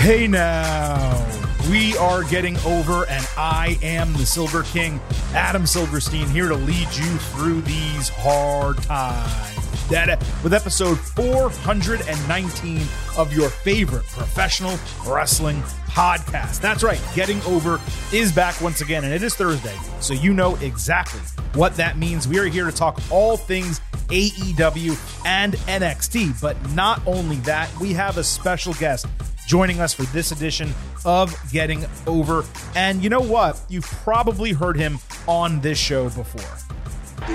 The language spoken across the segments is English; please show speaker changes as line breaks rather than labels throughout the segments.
Hey now, we are getting over, and I am the Silver King, Adam Silverstein, here to lead you through these hard times. That with episode 419 of your favorite professional wrestling podcast. That's right, Getting Over is back once again, and it is Thursday, so you know exactly what that means. We are here to talk all things AEW and NXT, but not only that, we have a special guest joining us for this edition of Getting Over. And you know what? You've probably heard him on this show before.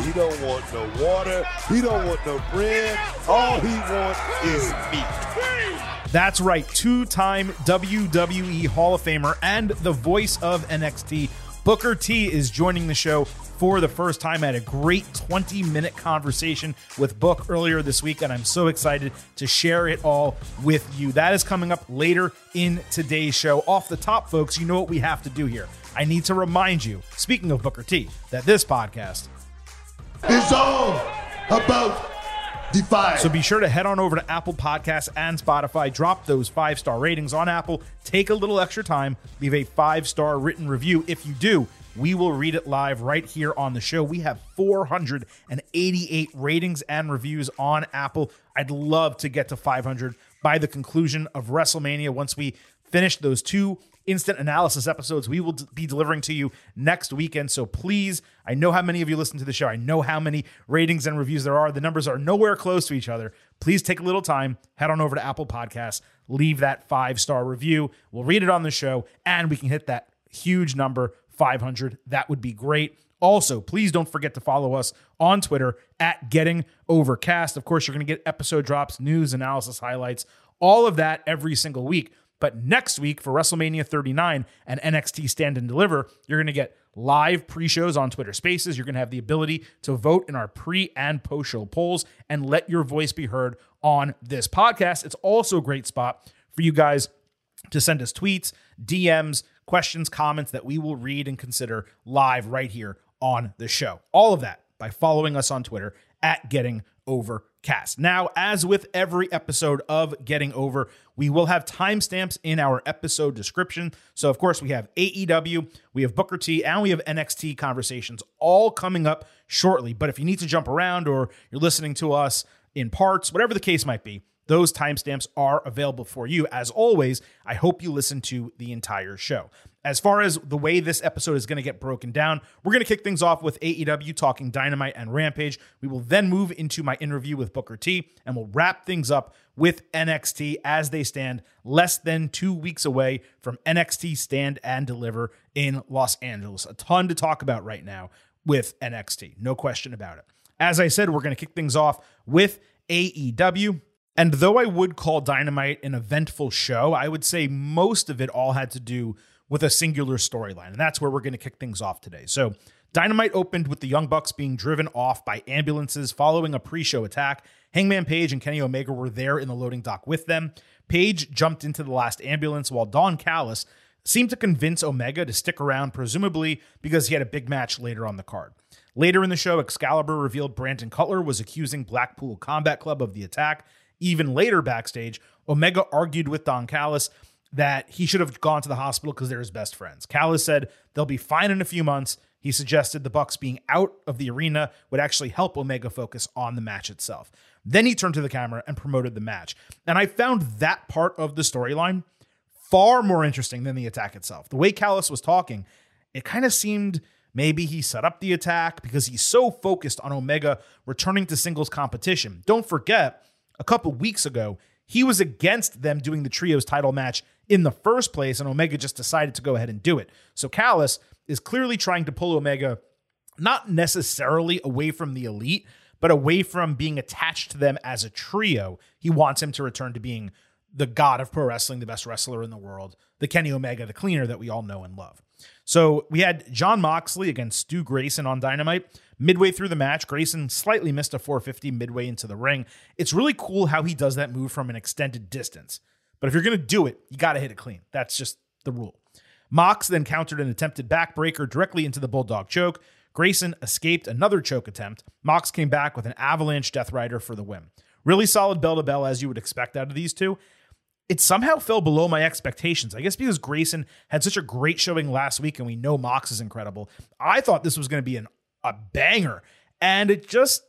He don't want no water. He don't want no bread. All he wants is meat.
That's right, two-time WWE Hall of Famer and the voice of NXT, Booker T is joining the show for the first time. I had a great 20 minute conversation with Book earlier this week, and I'm so excited to share it all with you. That is coming up later in today's show. Off the top, folks, you know what we have to do here. I need to remind you, speaking of Booker T, that this podcast
is all about Defy.
So be sure to head on over to Apple Podcasts and Spotify. Drop those five star ratings on Apple. Take a little extra time. Leave a five star written review. If you do, we will read it live right here on the show. We have 488 ratings and reviews on Apple. I'd love to get to 500 by the conclusion of WrestleMania once we finish those two instant analysis episodes we will be delivering to you next weekend. So please, I know how many of you listen to the show. I know how many ratings and reviews there are. The numbers are nowhere close to each other. Please take a little time, head on over to Apple Podcasts, leave that five star review. We'll read it on the show, and we can hit that huge number 500. That would be great. Also, please don't forget to follow us on Twitter at Getting Overcast. Of course, you're going to get episode drops, news, analysis, highlights, all of that every single week. But next week for WrestleMania 39 and NXT Stand and Deliver, you're going to get live pre shows on Twitter Spaces. You're going to have the ability to vote in our pre and post show polls and let your voice be heard on this podcast. It's also a great spot for you guys to send us tweets, DMs, questions, comments that we will read and consider live right here on the show. All of that by following us on Twitter at Getting Overcast. Now, as with every episode of Getting Over, we will have timestamps in our episode description. So, of course, we have AEW, we have Booker T, and we have NXT conversations all coming up shortly. But if you need to jump around or you're listening to us in parts, whatever the case might be, those timestamps are available for you. As always, I hope you listen to the entire show. As far as the way this episode is going to get broken down, we're going to kick things off with AEW talking Dynamite and Rampage. We will then move into my interview with Booker T, and we'll wrap things up with NXT as they stand less than two weeks away from NXT Stand and Deliver in Los Angeles. A ton to talk about right now with NXT, no question about it. As I said, we're going to kick things off with AEW. And though I would call Dynamite an eventful show, I would say most of it all had to do with a singular storyline. And that's where we're going to kick things off today. So, Dynamite opened with the Young Bucks being driven off by ambulances following a pre show attack. Hangman Page and Kenny Omega were there in the loading dock with them. Page jumped into the last ambulance while Don Callis seemed to convince Omega to stick around, presumably because he had a big match later on the card. Later in the show, Excalibur revealed Brandon Cutler was accusing Blackpool Combat Club of the attack. Even later backstage, Omega argued with Don Callis that he should have gone to the hospital because they're his best friends. Callis said they'll be fine in a few months. He suggested the Bucks being out of the arena would actually help Omega focus on the match itself. Then he turned to the camera and promoted the match. And I found that part of the storyline far more interesting than the attack itself. The way Callis was talking, it kind of seemed maybe he set up the attack because he's so focused on Omega returning to singles competition. Don't forget, a couple weeks ago, he was against them doing the trios title match in the first place, and Omega just decided to go ahead and do it. So Callis is clearly trying to pull Omega not necessarily away from the elite, but away from being attached to them as a trio. He wants him to return to being the god of pro wrestling, the best wrestler in the world, the Kenny Omega, the cleaner that we all know and love. So we had Jon Moxley against Stu Grayson on Dynamite. Midway through the match, Grayson slightly missed a 450 midway into the ring. It's really cool how he does that move from an extended distance. But if you're going to do it, you got to hit it clean. That's just the rule. Mox then countered an attempted backbreaker directly into the Bulldog choke. Grayson escaped another choke attempt. Mox came back with an avalanche Death Rider for the win. Really solid bell to bell, as you would expect out of these two. It somehow fell below my expectations. I guess because Grayson had such a great showing last week and we know Mox is incredible. I thought this was going to be an, a banger, and it just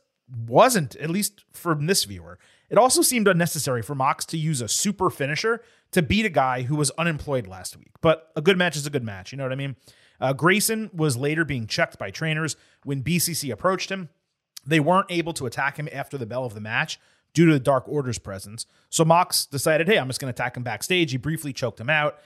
wasn't, at least from this viewer. It also seemed unnecessary for Mox to use a super finisher to beat a guy who was unemployed last week. But a good match is a good match. You know what I mean? Uh, Grayson was later being checked by trainers when BCC approached him. They weren't able to attack him after the bell of the match due to the Dark Order's presence. So Mox decided, hey, I'm just going to attack him backstage. He briefly choked him out.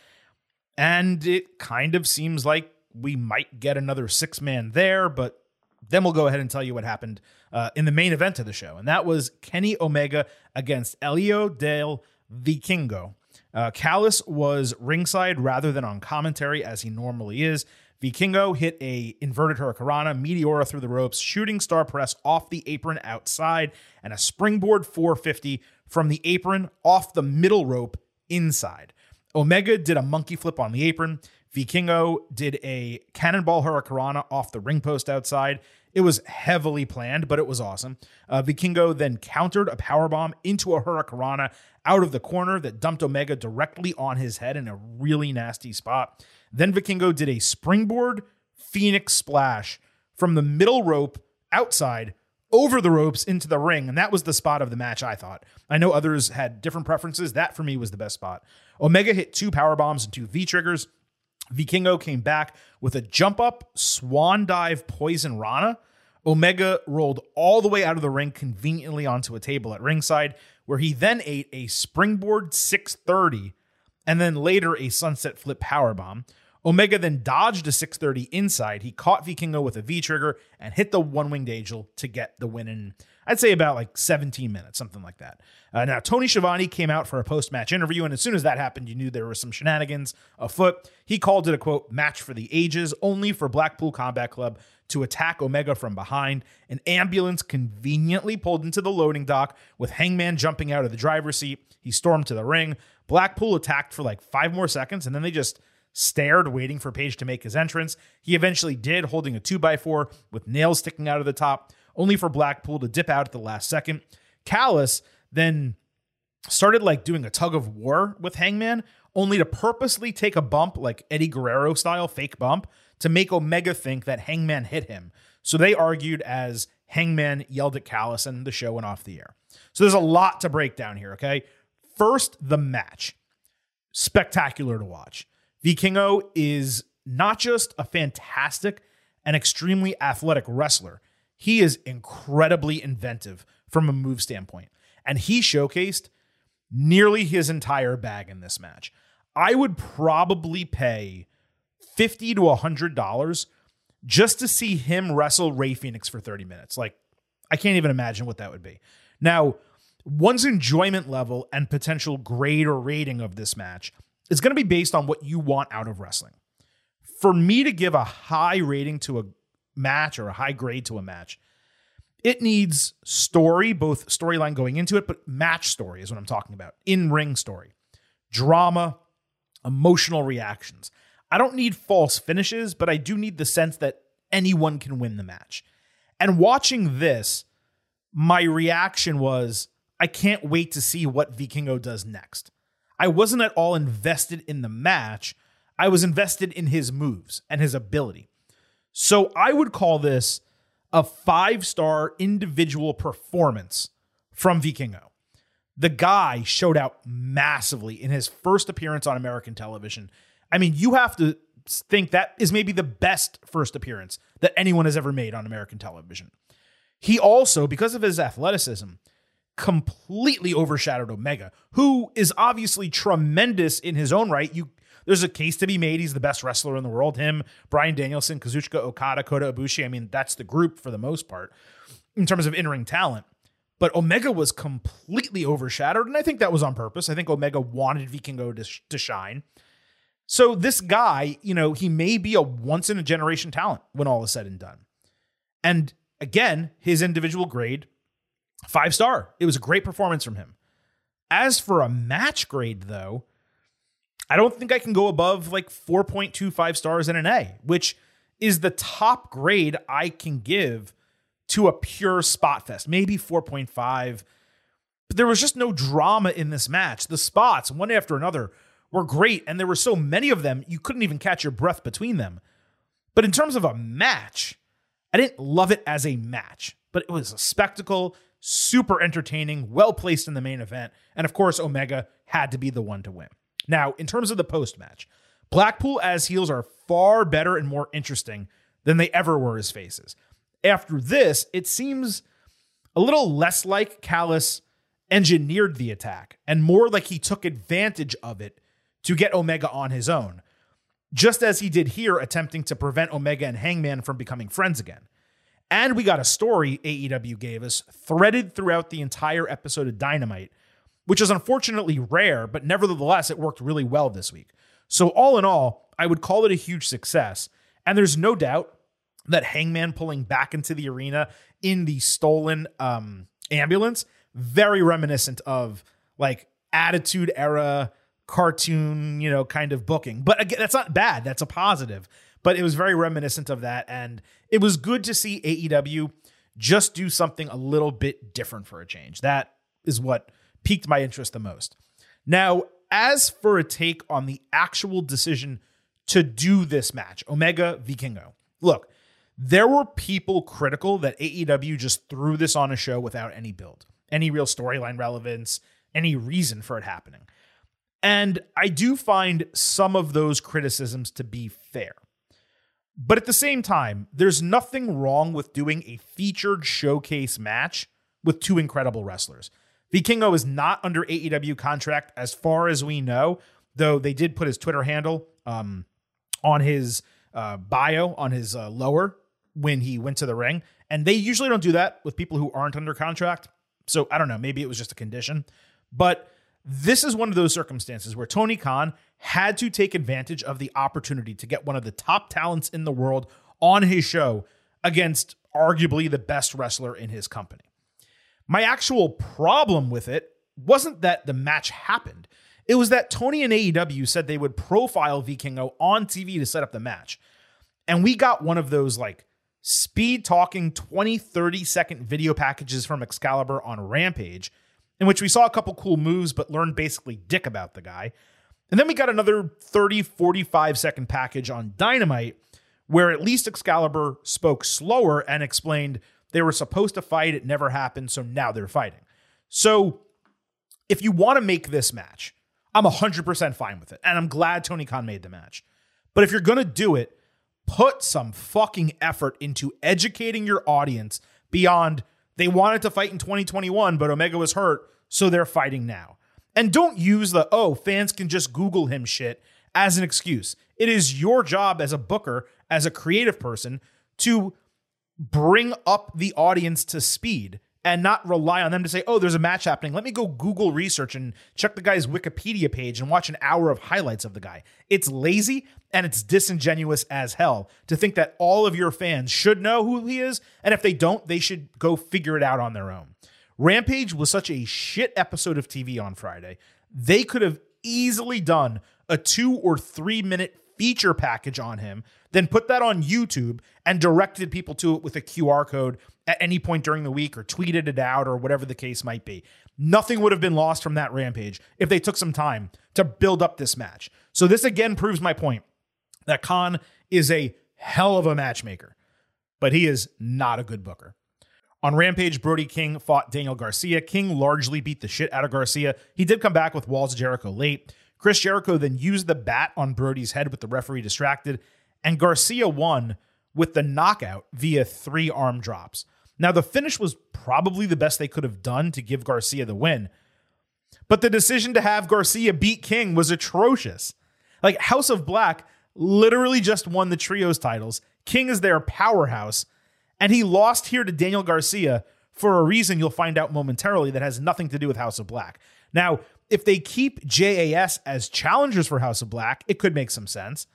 And it kind of seems like we might get another six man there, but then we'll go ahead and tell you what happened uh, in the main event of the show. And that was Kenny Omega against El Hijo del Vikingo. Uh, Callis was ringside rather than on commentary as he normally is. Vikingo hit a inverted hurricanrana, Meteora through the ropes, shooting star press off the apron outside, and a springboard 450 from the apron off the middle rope inside. Omega did a monkey flip on the apron. Vikingo did a cannonball hurricanrana off the ring post outside. It was heavily planned, but it was awesome. Uh, Vikingo then countered a powerbomb into a hurricanrana out of the corner that dumped Omega directly on his head in a really nasty spot. Then Vikingo did a springboard Phoenix splash from the middle rope outside over the ropes into the ring. And that was the spot of the match, I thought. I know others had different preferences. That for me was the best spot. Omega hit two power bombs and two V triggers. Vikingo came back with a jump up swan dive poison Rana. Omega rolled all the way out of the ring conveniently onto a table at ringside, where he then ate a springboard 630 and then later a sunset flip power bomb. Omega then dodged a 630 inside. He caught Vikingo with a V trigger and hit the one winged angel to get the win in, I'd say, about like 17 minutes, something like that. Uh, now, Tony Schiavone came out for a post match interview, and as soon as that happened, you knew there were some shenanigans afoot. He called it a quote, match for the ages, only for Blackpool Combat Club to attack Omega from behind. An ambulance conveniently pulled into the loading dock with Hangman jumping out of the driver's seat. He stormed to the ring. Blackpool attacked for like five more seconds, and then they just stared, waiting for Page to make his entrance. He eventually did, holding a 2x4 with nails sticking out of the top, only for Blackpool to dip out at the last second. Callis then started like doing a tug of war with Hangman, only to purposely take a bump, like Eddie Guerrero style fake bump, to make Omega think that Hangman hit him. So they argued as Hangman yelled at Callis and the show went off the air. So there's a lot to break down here, okay? First, the match. Spectacular to watch. Vikingo is not just a fantastic and extremely athletic wrestler, he is incredibly inventive from a move standpoint. And he showcased nearly his entire bag in this match. I would probably pay 50 to $100 just to see him wrestle Rey Fenix for 30 minutes. Like, I can't even imagine what that would be. Now, one's enjoyment level and potential grade or rating of this match is going to be based on what you want out of wrestling. For me to give a high rating to a match or a high grade to a match, it needs story, both storyline going into it, but match story is what I'm talking about. In ring story, drama, emotional reactions. I don't need false finishes, but I do need the sense that anyone can win the match. And watching this, my reaction was I can't wait to see what Vikingo does next. I wasn't at all invested in the match. I was invested in his moves and his ability. So I would call this a five star individual performance from Vikingo. The guy showed out massively in his first appearance on American television. I mean, you have to think that is maybe the best first appearance that anyone has ever made on American television. He also, because of his athleticism, completely overshadowed Omega, who is obviously tremendous in his own right. You there's a case to be made. He's the best wrestler in the world. Him, Bryan Danielson, Kazuchika Okada, Kota Ibushi. I mean, that's the group for the most part in terms of in-ring talent. But Omega was completely overshadowed, and I think that was on purpose. I think Omega wanted Vikingo to, to shine. So this guy, you know, he may be a once in a generation talent when all is said and done. And again, his individual grade Five star. It was a great performance from him. As for a match grade, though, I don't think I can go above like 4.25 stars in an A, which is the top grade I can give to a pure spot fest. Maybe 4.5. But there was just no drama in this match. The spots, one after another, were great, and there were so many of them, you couldn't even catch your breath between them. But in terms of a match, I didn't love it as a match, but it was a spectacle, super entertaining, well placed in the main event. And of course, Omega had to be the one to win. Now, in terms of the post match, Blackpool as heels are far better and more interesting than they ever were as faces. After this, it seems a little less like Callis engineered the attack and more like he took advantage of it to get Omega on his own, just as he did here, attempting to prevent Omega and Hangman from becoming friends again. And we got a story AEW gave us threaded throughout the entire episode of Dynamite, which is unfortunately rare, but nevertheless, it worked really well this week. So, all in all, I would call it a huge success. And there's no doubt that Hangman pulling back into the arena in the stolen um, ambulance, very reminiscent of like Attitude Era cartoon, you know, kind of booking. But again, that's not bad. That's a positive. But it was very reminiscent of that. And it was good to see AEW just do something a little bit different for a change. That is what piqued my interest the most. Now, as for a take on the actual decision to do this match, Omega Vikingo. Look, there were people critical that AEW just threw this on a show without any build, any real storyline relevance, any reason for it happening. And I do find some of those criticisms to be fair. But at the same time, there's nothing wrong with doing a featured showcase match with two incredible wrestlers. Vikingo is not under AEW contract as far as we know, though they did put his Twitter handle um, on his uh, bio, on his uh, lower when he went to the ring. And they usually don't do that with people who aren't under contract. So I don't know, maybe it was just a condition. But this is one of those circumstances where Tony Khan had to take advantage of the opportunity to get one of the top talents in the world on his show against arguably the best wrestler in his company. My actual problem with it wasn't that the match happened. It was that Tony and AEW said they would profile Vikingo on TV to set up the match. And we got one of those like speed talking 20, 30 second video packages from Excalibur on Rampage in which we saw a couple cool moves, but learned basically dick about the guy. And then we got another 30, 45 second package on Dynamite, where at least Excalibur spoke slower and explained they were supposed to fight, it never happened, so now they're fighting. So if you want to make this match, I'm 100% fine with it. And I'm glad Tony Khan made the match. But if you're going to do it, put some fucking effort into educating your audience beyond they wanted to fight in 2021, but Omega was hurt, so they're fighting now. And don't use the, oh, fans can just Google him shit as an excuse. It is your job as a booker, as a creative person, to bring up the audience to speed and not rely on them to say, oh, there's a match happening. Let me go Google research and check the guy's Wikipedia page and watch an hour of highlights of the guy. It's lazy and it's disingenuous as hell to think that all of your fans should know who he is. And if they don't, they should go figure it out on their own. Rampage was such a shit episode of TV on Friday. They could have easily done a two or three minute feature package on him, then put that on YouTube and directed people to it with a QR code at any point during the week or tweeted it out or whatever the case might be. Nothing would have been lost from that rampage if they took some time to build up this match. So, this again proves my point that Khan is a hell of a matchmaker, but he is not a good booker. On Rampage, Brody King fought Daniel Garcia. King largely beat the shit out of Garcia. He did come back with Walls Jericho late. Chris Jericho then used the bat on Brody's head with the referee distracted, and Garcia won with the knockout via three arm drops. Now, the finish was probably the best they could have done to give Garcia the win, but the decision to have Garcia beat King was atrocious. Like, House of Black literally just won the trios titles. King is their powerhouse, and he lost here to Daniel Garcia for a reason you'll find out momentarily that has nothing to do with House of Black. Now, if they keep JAS as challengers for House of Black, it could make some sense.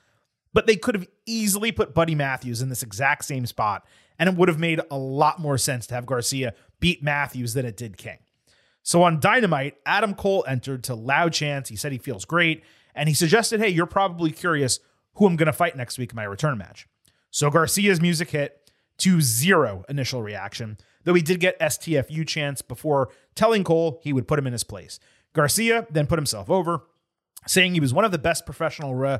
But they could have easily put Buddy Matthews in this exact same spot, and it would have made a lot more sense to have Garcia beat Matthews than it did King. So on Dynamite, Adam Cole entered to loud chants. He said he feels great, and he suggested, hey, you're probably curious who I'm going to fight next week in my return match. So Garcia's music hit to zero initial reaction. though he did get STFU chance before telling Cole he would put him in his place. Garcia then put himself over, saying he was one of the best professional, re-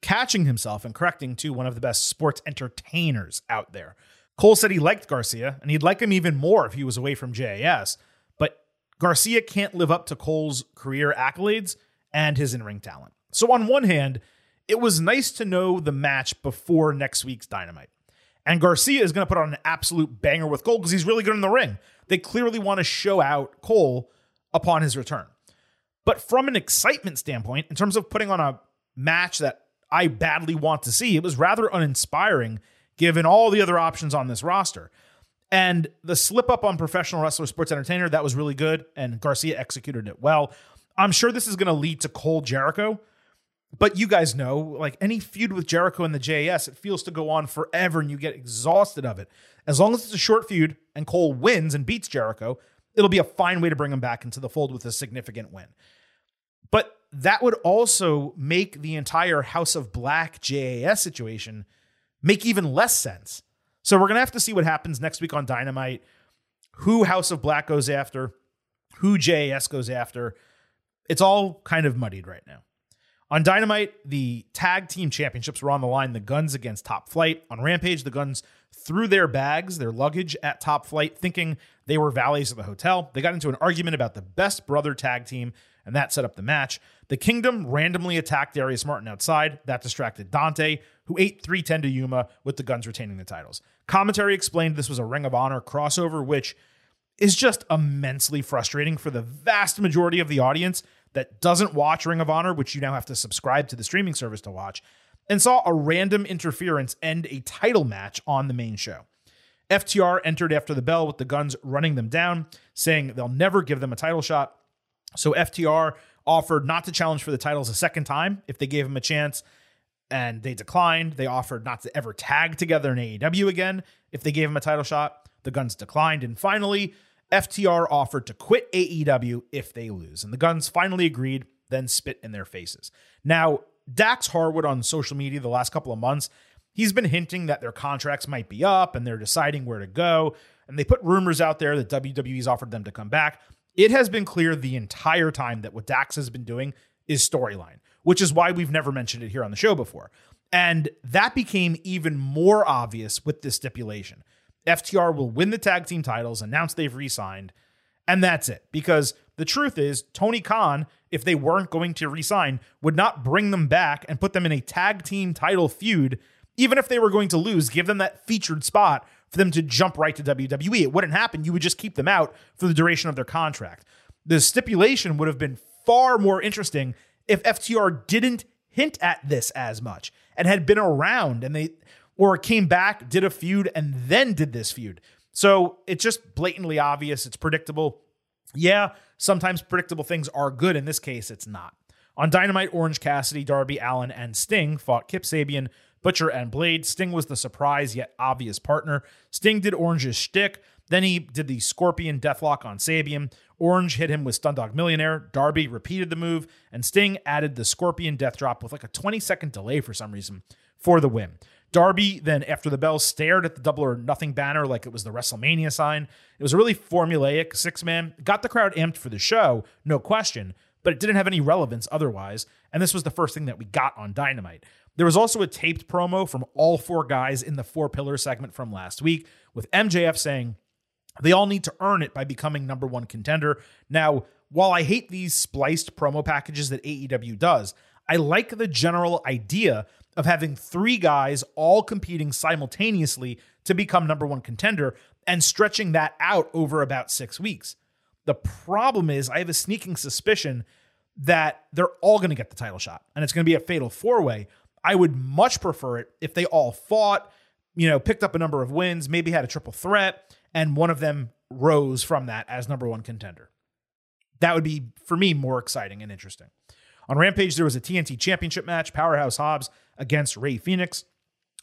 catching himself and correcting to one of the best sports entertainers out there. Cole said he liked Garcia and he'd like him even more if he was away from JAS, but Garcia can't live up to Cole's career accolades and his in ring talent. So, on one hand, it was nice to know the match before next week's Dynamite. And Garcia is going to put on an absolute banger with Cole because he's really good in the ring. They clearly want to show out Cole upon his return. But from an excitement standpoint, in terms of putting on a match that I badly want to see, it was rather uninspiring given all the other options on this roster. And the slip up on professional wrestler sports entertainer, that was really good. And Garcia executed it well. I'm sure this is going to lead to Cole Jericho. But you guys know, like any feud with Jericho and the JAS, it feels to go on forever and you get exhausted of it. As long as it's a short feud and Cole wins and beats Jericho, it'll be a fine way to bring him back into the fold with a significant win. But that would also make the entire House of Black JAS situation make even less sense. So we're going to have to see what happens next week on Dynamite, who House of Black goes after, who JAS goes after. It's all kind of muddied right now. On Dynamite, the tag team championships were on the line. The Guns against Top Flight. On Rampage, the Guns threw their bags, their luggage at Top Flight, thinking they were valets of the hotel. They got into an argument about the best brother tag team, and that set up the match. The Kingdom randomly attacked Darius Martin outside. That distracted Dante, who ate 310 to Yuma, with the Guns retaining the titles. Commentary explained this was a Ring of Honor crossover, which is just immensely frustrating for the vast majority of the audience that doesn't watch Ring of Honor, which you now have to subscribe to the streaming service to watch, and saw a random interference end a title match on the main show. FTR entered after the bell with the guns running them down, saying they'll never give them a title shot. So FTR offered not to challenge for the titles a second time if they gave him a chance, and they declined. They offered not to ever tag together in AEW again if they gave him a title shot. The guns declined. And finally, FTR offered to quit AEW if they lose. And the Guns finally agreed, then spit in their faces. Now, Dax Harwood on social media the last couple of months, he's been hinting that their contracts might be up and they're deciding where to go. And they put rumors out there that WWE's offered them to come back. It has been clear the entire time that what Dax has been doing is storyline, which is why we've never mentioned it here on the show before. And that became even more obvious with this stipulation. FTR will win the tag team titles, announce they've re signed, and that's it. Because the truth is, Tony Khan, if they weren't going to re sign, would not bring them back and put them in a tag team title feud, even if they were going to lose, give them that featured spot for them to jump right to WWE. It wouldn't happen. You would just keep them out for the duration of their contract. The stipulation would have been far more interesting if FTR didn't hint at this as much and had been around and they or came back, did a feud, and then did this feud. So it's just blatantly obvious. It's predictable. Yeah, sometimes predictable things are good. In this case, it's not. On Dynamite, Orange Cassidy, Darby Allin, and Sting fought Kip Sabian, Butcher, and Blade. Sting was the surprise yet obvious partner. Sting did Orange's shtick. Then he did the Scorpion Deathlock on Sabian. Orange hit him with Stundog Millionaire. Darby repeated the move, and Sting added the Scorpion Death Drop with like a 20 second delay for some reason for the win. Darby then, after the bell, stared at the double or nothing banner like it was the WrestleMania sign. It was a really formulaic six man. Got the crowd amped for the show, no question, but it didn't have any relevance otherwise. And this was the first thing that we got on Dynamite. There was also a taped promo from all four guys in the four pillar segment from last week, with MJF saying they all need to earn it by becoming number one contender. Now, while I hate these spliced promo packages that AEW does, I like the general idea of having three guys all competing simultaneously to become number one contender and stretching that out over about six weeks. The problem is, I have a sneaking suspicion that they're all going to get the title shot and it's going to be a fatal four way. I would much prefer it if they all fought, you know, picked up a number of wins, maybe had a triple threat, and one of them rose from that as number one contender. That would be, for me, more exciting and interesting. On Rampage, there was a TNT Championship match, Powerhouse Hobbs against Rey Fenix.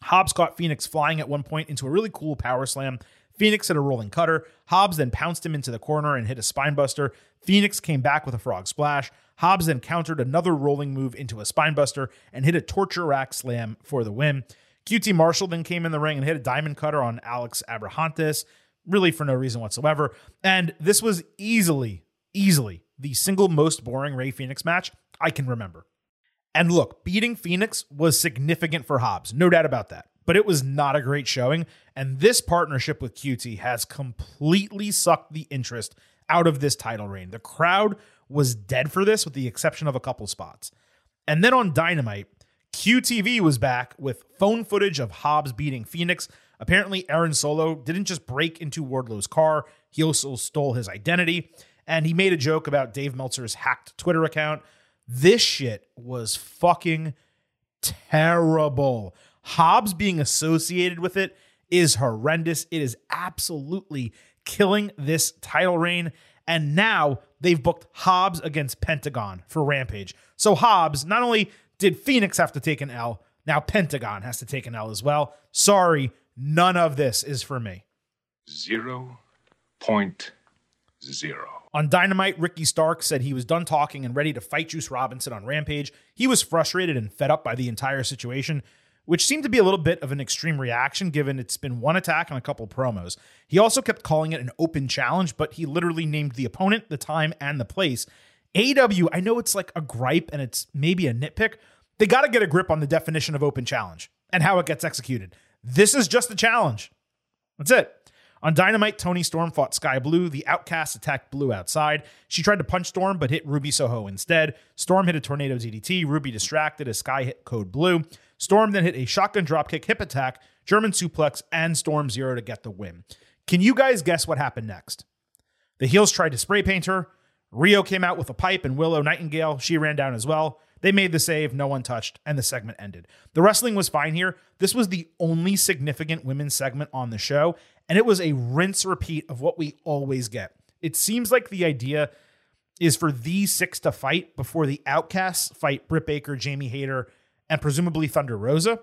Hobbs caught Fenix flying at one point into a really cool power slam. Fenix hit a rolling cutter. Hobbs then pounced him into the corner and hit a spinebuster. Fenix came back with a frog splash. Hobbs then countered another rolling move into a spinebuster and hit a torture rack slam for the win. QT Marshall then came in the ring and hit a diamond cutter on Alex Abrahantes. really for no reason whatsoever. And this was easily, easily the single most boring Rey Fenix match I can remember. And look, beating Fenix was significant for Hobbs, no doubt about that. But it was not a great showing. And this partnership with QT has completely sucked the interest out of this title reign. The crowd was dead for this, with the exception of a couple spots. And then on Dynamite, QTV was back with phone footage of Hobbs beating Fenix. Apparently, Aaron Solo didn't just break into Wardlow's car, he also stole his identity. And he made a joke about Dave Meltzer's hacked Twitter account. This shit was fucking terrible. Hobbs being associated with it is horrendous. It is absolutely killing this title reign. And now they've booked Hobbs against Pentagon for Rampage. So Hobbs, not only did Fenix have to take an L, now Pentagon has to take an L as well. Sorry, none of this is for me.
Zero point zero.
On Dynamite, Ricky Starks said he was done talking and ready to fight Juice Robinson on Rampage. He was frustrated and fed up by the entire situation, which seemed to be a little bit of an extreme reaction given it's been one attack and a couple promos. He also kept calling it an open challenge, but he literally named the opponent, the time, and the place. AW, I know it's like a gripe and it's maybe a nitpick. They got to get a grip on the definition of open challenge and how it gets executed. This is just a challenge. That's it. On Dynamite, Toni Storm fought Skye Blue. The Outcast attacked Blue outside. She tried to punch Storm, but hit Ruby Soho instead. Storm hit a tornado DDT. Ruby distracted as Skye hit Code Blue. Storm then hit a shotgun dropkick hip attack, German suplex, and Storm Zero to get the win. Can you guys guess what happened next? The heels tried to spray paint her. Riho came out with a pipe, and Willow Nightingale, she ran down as well. They made the save, no one touched, and the segment ended. The wrestling was fine here. This was the only significant women's segment on the show, and it was a rinse repeat of what we always get. It seems like the idea is for these six to fight before the Outcasts fight Britt Baker, Jamie Hayter, and presumably Thunder Rosa.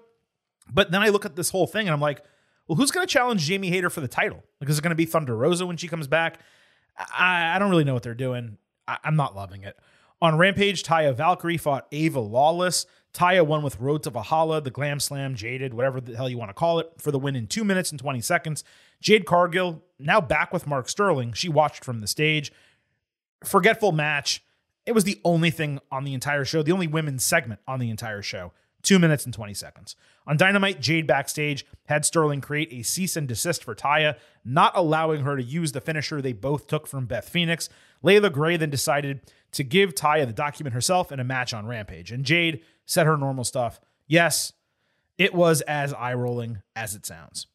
But then I look at this whole thing and I'm like, well, who's going to challenge Jamie Hayter for the title? Like, is it going to be Thunder Rosa when she comes back? I, I don't really know what they're doing. I, I'm not loving it. On Rampage, Taya Valkyrie fought Ava Lawless. Taya won with Road to Valhalla, the Glam Slam, Jaded, whatever the hell you want to call it, for the win in 2 minutes and 20 seconds. Jade Cargill, now back with Mark Sterling, she watched from the stage. Forgetful match. It was the only thing on the entire show, the only women's segment on the entire show. 2 minutes and 20 seconds. On Dynamite, Jade backstage had Sterling create a cease and desist for Taya, not allowing her to use the finisher they both took from Beth Phoenix. Leila Grey then decided to give Taya the document herself in a match on Rampage. And Jade said her normal stuff. Yes, it was as eye rolling as it sounds.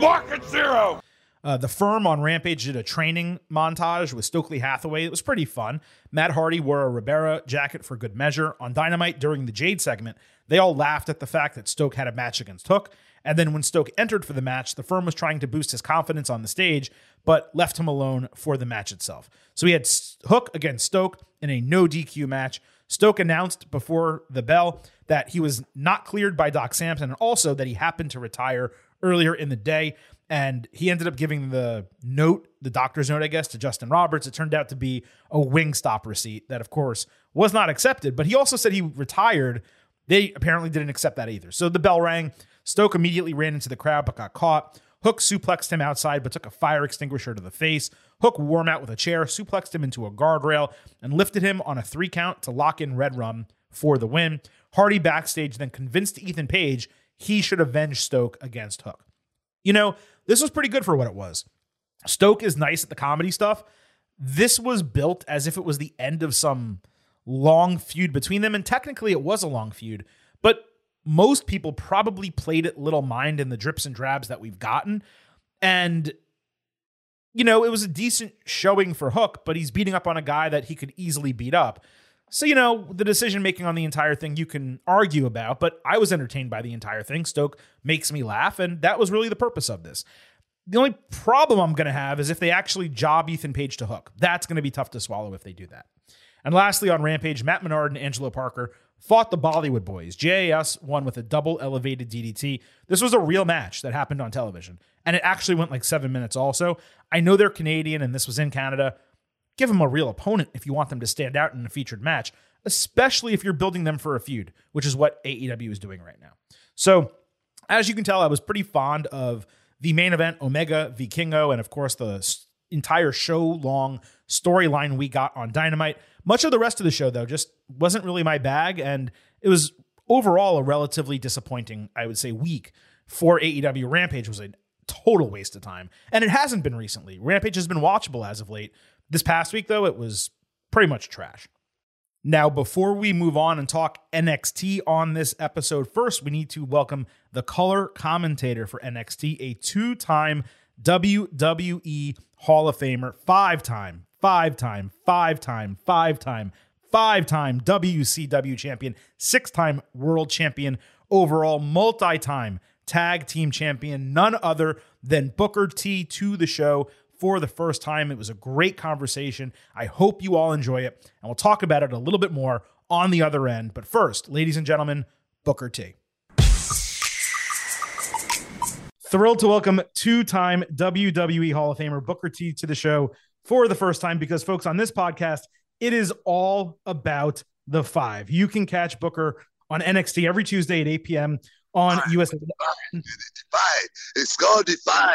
Market zero.
Uh, the firm on Rampage did a training montage with Stokely Hathaway. It was pretty fun. Matt Hardy wore a Ribera jacket for good measure. On Dynamite during the Jade segment, they all laughed at the fact that Stoke had a match against Hook. And then when Stoke entered for the match, the firm was trying to boost his confidence on the stage, but left him alone for the match itself. So he had Hook against Stoke in a no DQ match. Stoke announced before the bell that he was not cleared by Doc Sampson and also that he happened to retire earlier in the day. And he ended up giving the note, the doctor's note, I guess, to Justin Roberts. It turned out to be a Wingstop receipt that, of course, was not accepted. But he also said he retired. They apparently didn't accept that either. So the bell rang. Stoke immediately ran into the crowd but got caught. Hook suplexed him outside but took a fire extinguisher to the face. Hook wore him out with a chair, suplexed him into a guardrail, and lifted him on a three count to lock in Red Rum for the win. Hardy backstage then convinced Ethan Page he should avenge Stoke against Hook. You know, this was pretty good for what it was. Stoke is nice at the comedy stuff. This was built as if it was the end of some long feud between them, and technically it was a long feud, but most people probably played it little mind in the drips and drabs that we've gotten. And, you know, it was a decent showing for Hook, but he's beating up on a guy that he could easily beat up. So, you know, the decision making on the entire thing you can argue about, but I was entertained by the entire thing. Stoke makes me laugh, and that was really the purpose of this. The only problem I'm going to have is if they actually job Ethan Page to Hook. That's going to be tough to swallow if they do that. And lastly, on Rampage, Matt Menard and Angelo Parker fought the Bollywood Boys. JAS won with a double elevated DDT. This was a real match that happened on television, and it actually went like seven minutes also. I know they're Canadian and this was in Canada. Give them a real opponent if you want them to stand out in a featured match, especially if you're building them for a feud, which is what AEW is doing right now. So, as you can tell, I was pretty fond of the main event, Omega Vikingo, and of course the entire show long storyline we got on Dynamite. Much of the rest of the show, though, just wasn't really my bag, and it was overall a relatively disappointing, I would say, week for AEW. Rampage was a total waste of time, and it hasn't been recently. Rampage has been watchable as of late. This past week, though, it was pretty much trash. Now, before we move on and talk NXT on this episode, first we need to welcome the color commentator for NXT, a two time WWE Hall of Famer, five time, five time, five time, five time, five time WCW champion, six time world champion, overall multi time tag team champion, none other than Booker T to the show for the first time. It was a great conversation. I hope you all enjoy it, and we'll talk about it a little bit more on the other end. But first, ladies and gentlemen, Booker T. Thrilled to welcome two time WWE Hall of Famer Booker T to the show for the first time because, folks, on this podcast, it is all about the five. You can catch Booker on NXT every Tuesday at 8 p.m. on. US.
Defy. It's called Defy.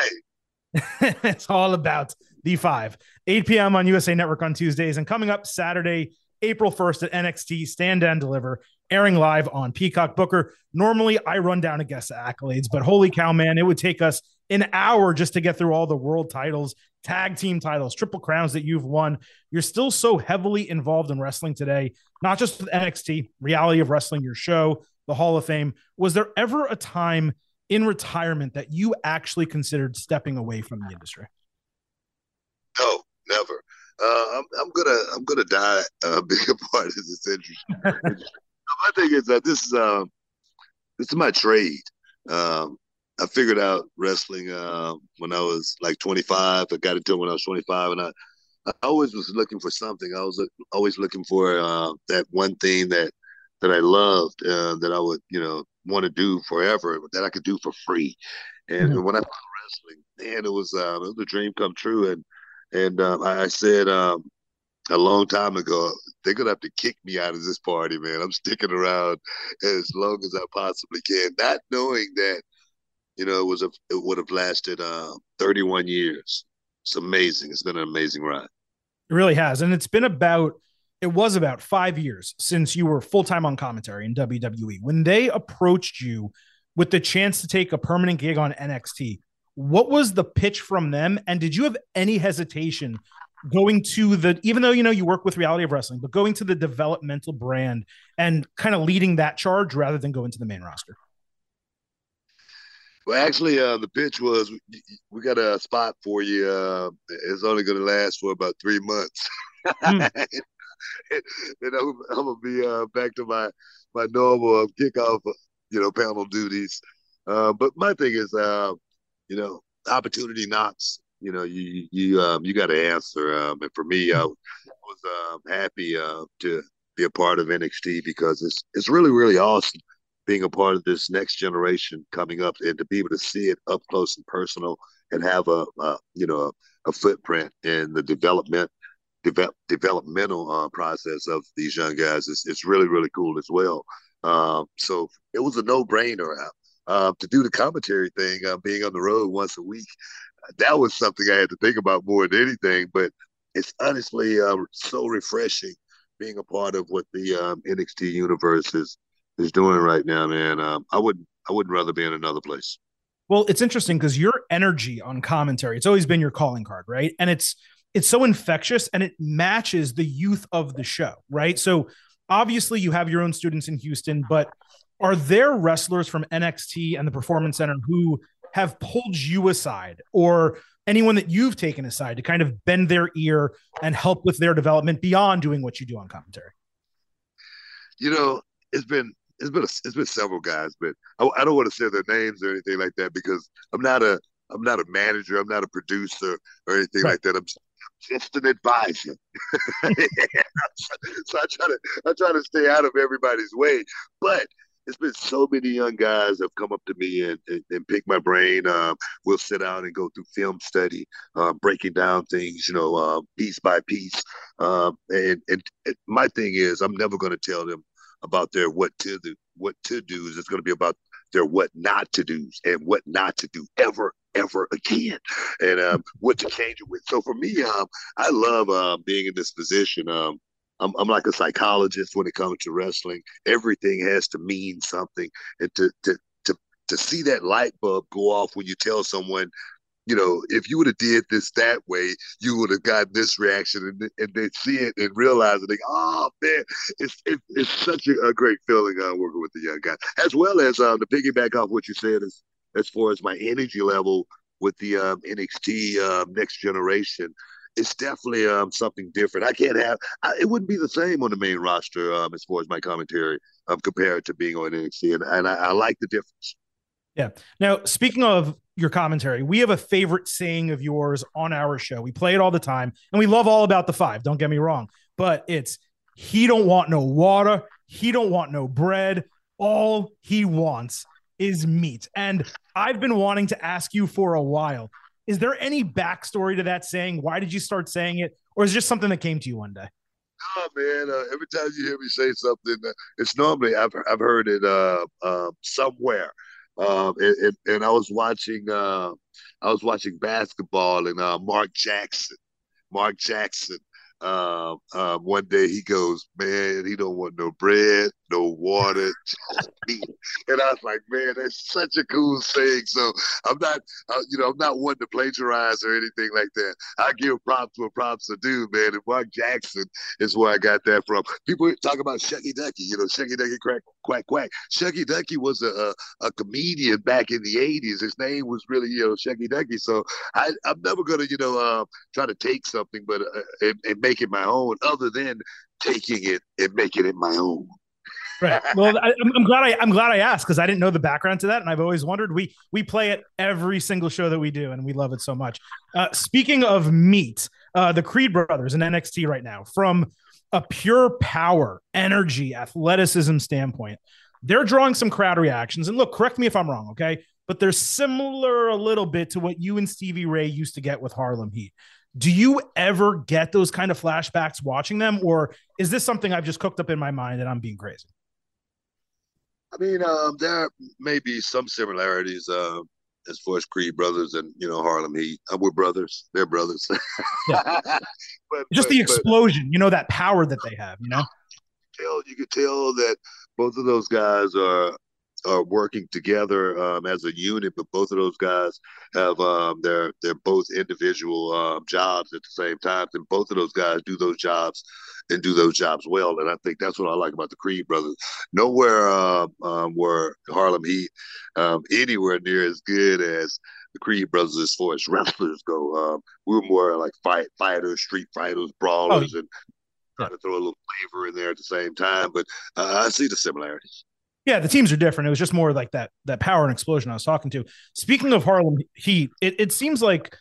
it's all about the five. 8 p.m. on USA Network on Tuesdays. And coming up Saturday, April 1st at NXT Stand and Deliver, airing live on Peacock Booker. Normally, I run down a guest accolades, but holy cow, man, it would take us an hour just to get through all the world titles, tag team titles, triple crowns that you've won. You're still so heavily involved in wrestling today, not just with NXT, reality of wrestling, your show, the Hall of Fame. Was there ever a time in retirement that you actually considered stepping away from the industry?
No, never. Uh, I'm, I'm gonna I'm gonna die uh, being a part of this industry. My thing is that this is um this is my trade. Um, I figured out wrestling uh, when I was like 25. I got into it when I was 25, and I, I always was looking for something. I was always looking for uh, that one thing that that I loved uh, that I would you know want to do forever that I could do for free. And
Mhm.
when I found wrestling, man, it was uh, it was a dream come true. And and um, I, I said um, a long time ago, they're gonna have to kick me out of this party, man. I'm sticking around as long as I possibly can, not knowing that you know it was a it would have lasted uh, 31 years. It's amazing. It's been an amazing ride.
It really has. And it's been about, it was about five years since you were full time on commentary in WWE. When they approached you with the chance to take a permanent gig on NXT, what was the pitch from them? And did you have any hesitation going to the, even though you know you work with reality of wrestling, but going to the developmental brand and kind of leading that charge rather than going to the main roster?
Well, actually, uh, the pitch was we, got a spot for you. Uh, it's only going to last for about three months.
Hmm.
and I'm, I'm gonna be uh, back to my my normal kickoff, you know, panel duties. Uh, but my thing is, uh, you know, opportunity knocks. You know, you you um, you got to answer. Um, and for me, I was um, happy uh, to be a part of NXT because it's it's really really awesome being a part of this next generation coming up and to be able to see it up close and personal and have a, a you know a, a footprint in the development develop, developmental uh, process of these young guys is it's really really cool as well. Um, so it was a no brainer uh, to do the commentary thing, uh, being on the road once a week. That was something I had to think about more than anything. But it's honestly uh, so refreshing being a part of what the um, NXT universe is is doing right now, man. Um, I wouldn't I wouldn't rather be in another place.
Well, it's interesting because your energy on commentary, it's always been your calling card, right? And it's it's so infectious and it matches the youth of the show, right? So obviously you have your own students in Houston, but are there wrestlers from NXT and the Performance Center who have pulled you aside or anyone that you've taken aside to kind of bend their ear and help with their development beyond doing what you do on commentary?
You know, it's been it's been a, it's been several guys, but I, I don't want to say their names or anything like that because I'm not a I'm not a manager, I'm not a producer or anything
Right.
like that. I'm just an advisor. so I try to I try to stay out of everybody's way. But it's been so many young guys have come up to me and, and, and pick my brain. Um, we'll sit down and go through film study, uh, breaking down things, you know, uh, piece by piece. Um, and, and, my thing is, I'm never going to tell them about their what to do. What to do is it's going to be about their what not to do and what not to do ever, ever again, and um, what to change it with. So for me, um, I love uh, being in this position. Um, I'm, I'm like a psychologist when it comes to wrestling. Everything has to mean something, and to to to to see that light bulb go off when you tell someone you know, if you would have did this that way, you would have gotten this reaction, and, and they see it and realize it. Go, oh man, it's it, it's such a, a, great feeling uh, working with the young guy, as well as um, to piggyback off what you said as as far as my energy level with the um, NXT um, Next Generation. It's definitely um, something different. I can't have I, it wouldn't be the same on the main roster um, as far as my commentary um, compared to being on NXT, and, and I, I like the difference.
Yeah. Now, speaking of your commentary, we have a favorite saying of yours on our show. We play it all the time, and we love all about the five. Don't get me wrong, but it's he don't want no water, he don't want no bread. All he wants is meat. And I've been wanting to ask you for a while. Is there any backstory to that saying? Why did you start saying it, or is it just something that came to you one day?
Oh man, uh, every time you hear me say something, uh, it's normally I've I've heard it uh, uh somewhere um, and, and, and, I was watching uh, I was watching basketball and uh, Mark Jackson, Mark Jackson um, um, one day he goes, man, he don't want no bread, no water. And I was like, man, that's such a cool saying. So I'm not, uh, you know, I'm not one to plagiarize or anything like that. I give props where props are due, man. And Mark Jackson is where I got that from. People talk about Shucky Ducky, you know, Shucky Ducky crack, quack, quack. Shucky Ducky was a, a, a, comedian back in the 80s. His name was really, you know, Shucky Ducky. So I, I'm never to, you know, uh, try to take something but uh, and, and make make it my own other than taking it and making it my own.
right. Well, I, am glad I I'm glad I asked because I didn't know the background to that, and I've always wondered. We we play it every single show that we do, and we love it so much. Uh, speaking of meat, uh, the Creed brothers in NXT right now, from a pure power, energy, athleticism standpoint, they're drawing some crowd reactions. And look, correct me if I'm wrong, okay? But they're similar a little bit to what you and Stevie Ray used to get with Harlem Heat. Do you ever get those kind of flashbacks watching them, or is this something I've just cooked up in my mind and I'm being crazy?
I mean, um, there may be some similarities uh, as far as Creed brothers and you know Harlem Heat. Uh, we're brothers; they're brothers.
yeah. but, just but, the explosion, but, you know, that power that they have. You know,
tell you could tell that both of those guys are are working together um, as a unit, but both of those guys have um, they're they're both individual um, jobs at the same time, and both of those guys do those jobs and do those jobs well. And I think that's what I like about the Creed brothers. Nowhere uh, um, were Harlem Heat um, anywhere near as good as the Creed brothers as far as wrestlers go. Um, we were more like fight fighters, street fighters, brawlers, oh. and trying to throw a little flavor in there at the same time. But uh, I see the similarities.
Yeah, the teams are different. It was just more like that that power and explosion I was talking to. Speaking of Harlem Heat, it, it seems like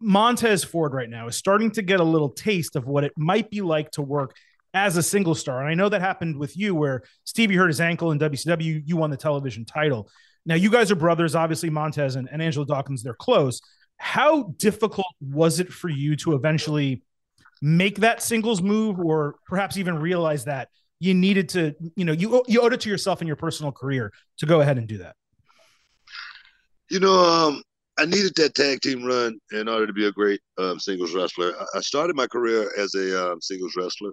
Montez Ford right now is starting to get a little taste of what it might be like to work as a single star. And I know that happened with you where Stevie hurt his ankle in WCW, you won the television title. Now you guys are brothers, obviously Montez and, and Angelo Dawkins, they're close. How difficult was it for you to eventually make that singles move or perhaps even realize that you needed to, you know, you you owed it to yourself in your personal career to go ahead and do that?
You know, um, I needed that tag team run in order to be a great um, singles wrestler. I started my career as a um, singles wrestler,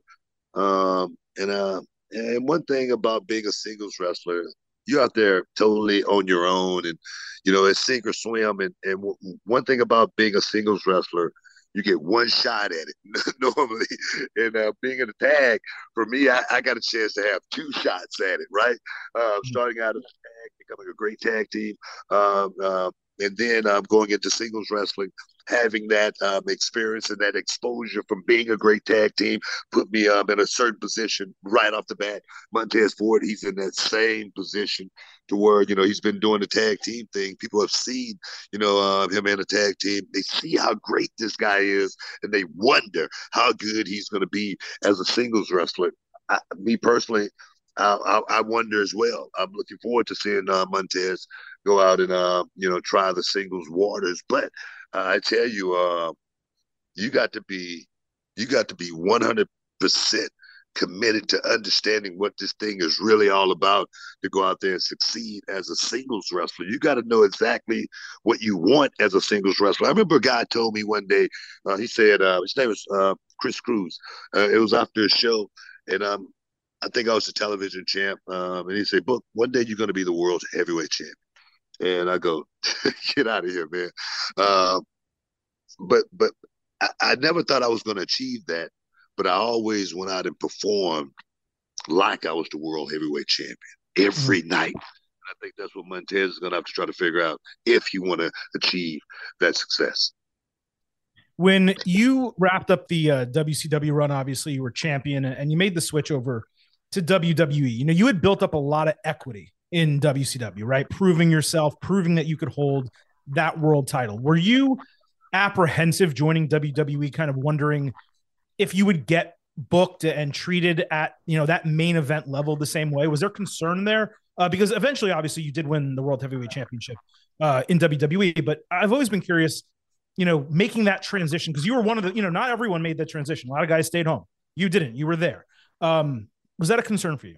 um, and uh, and one thing about being a singles wrestler, you're out there totally on your own, and you know it's sink or swim. And and one thing about being a singles wrestler you get one shot at it normally. And uh, being in a tag, for me, I, I, got a chance to have two shots at it, right? Uh, starting out as a tag, becoming a great tag team, um, uh, and then um, going into singles wrestling, having that um, experience and that exposure from being a great tag team put me um, in a certain position right off the bat. Montez Ford, he's in that same position to where you know he's been doing the tag team thing. People have seen you know uh, him in a tag team. They see how great this guy is, and they wonder how good he's going to be as a singles wrestler. I, me personally, I, I, wonder as well. I'm looking forward to seeing uh, Montez go out and uh, you know try the singles waters. But uh, I tell you, uh, you got to be you got to be 100 percent committed to understanding what this thing is really all about to go out there and succeed as a singles wrestler. You got to know exactly what you want as a singles wrestler. I remember a guy told me one day, uh, he said, uh, his name was uh, Chris Cruz. Uh, it was after a show, and um, I think I was the television champ. Um, and he said, Book, one day you're going to be the world's heavyweight champ. And I go, get out of here, man. Uh, but but I never thought I was going to achieve that but I always went out and performed like I was the world heavyweight champion every mm-hmm. night. I think that's what Montez is going to have to try to figure out if you want to achieve that success.
When you wrapped up the uh, WCW run, obviously you were champion and you made the switch over to WWE. You know, you had built up a lot of equity in WCW, right? Proving yourself, proving that you could hold that world title. Were you apprehensive joining WWE, kind of wondering if you would get booked and treated at you know that main event level the same way? Was there concern there? Uh, because eventually, obviously, you did win the World Heavyweight Championship uh, in WWE. But I've always been curious, you know, making that transition because you were one of the, you know, not everyone made that transition. A lot of guys stayed home. You didn't. You were there. Um, was that a concern for you?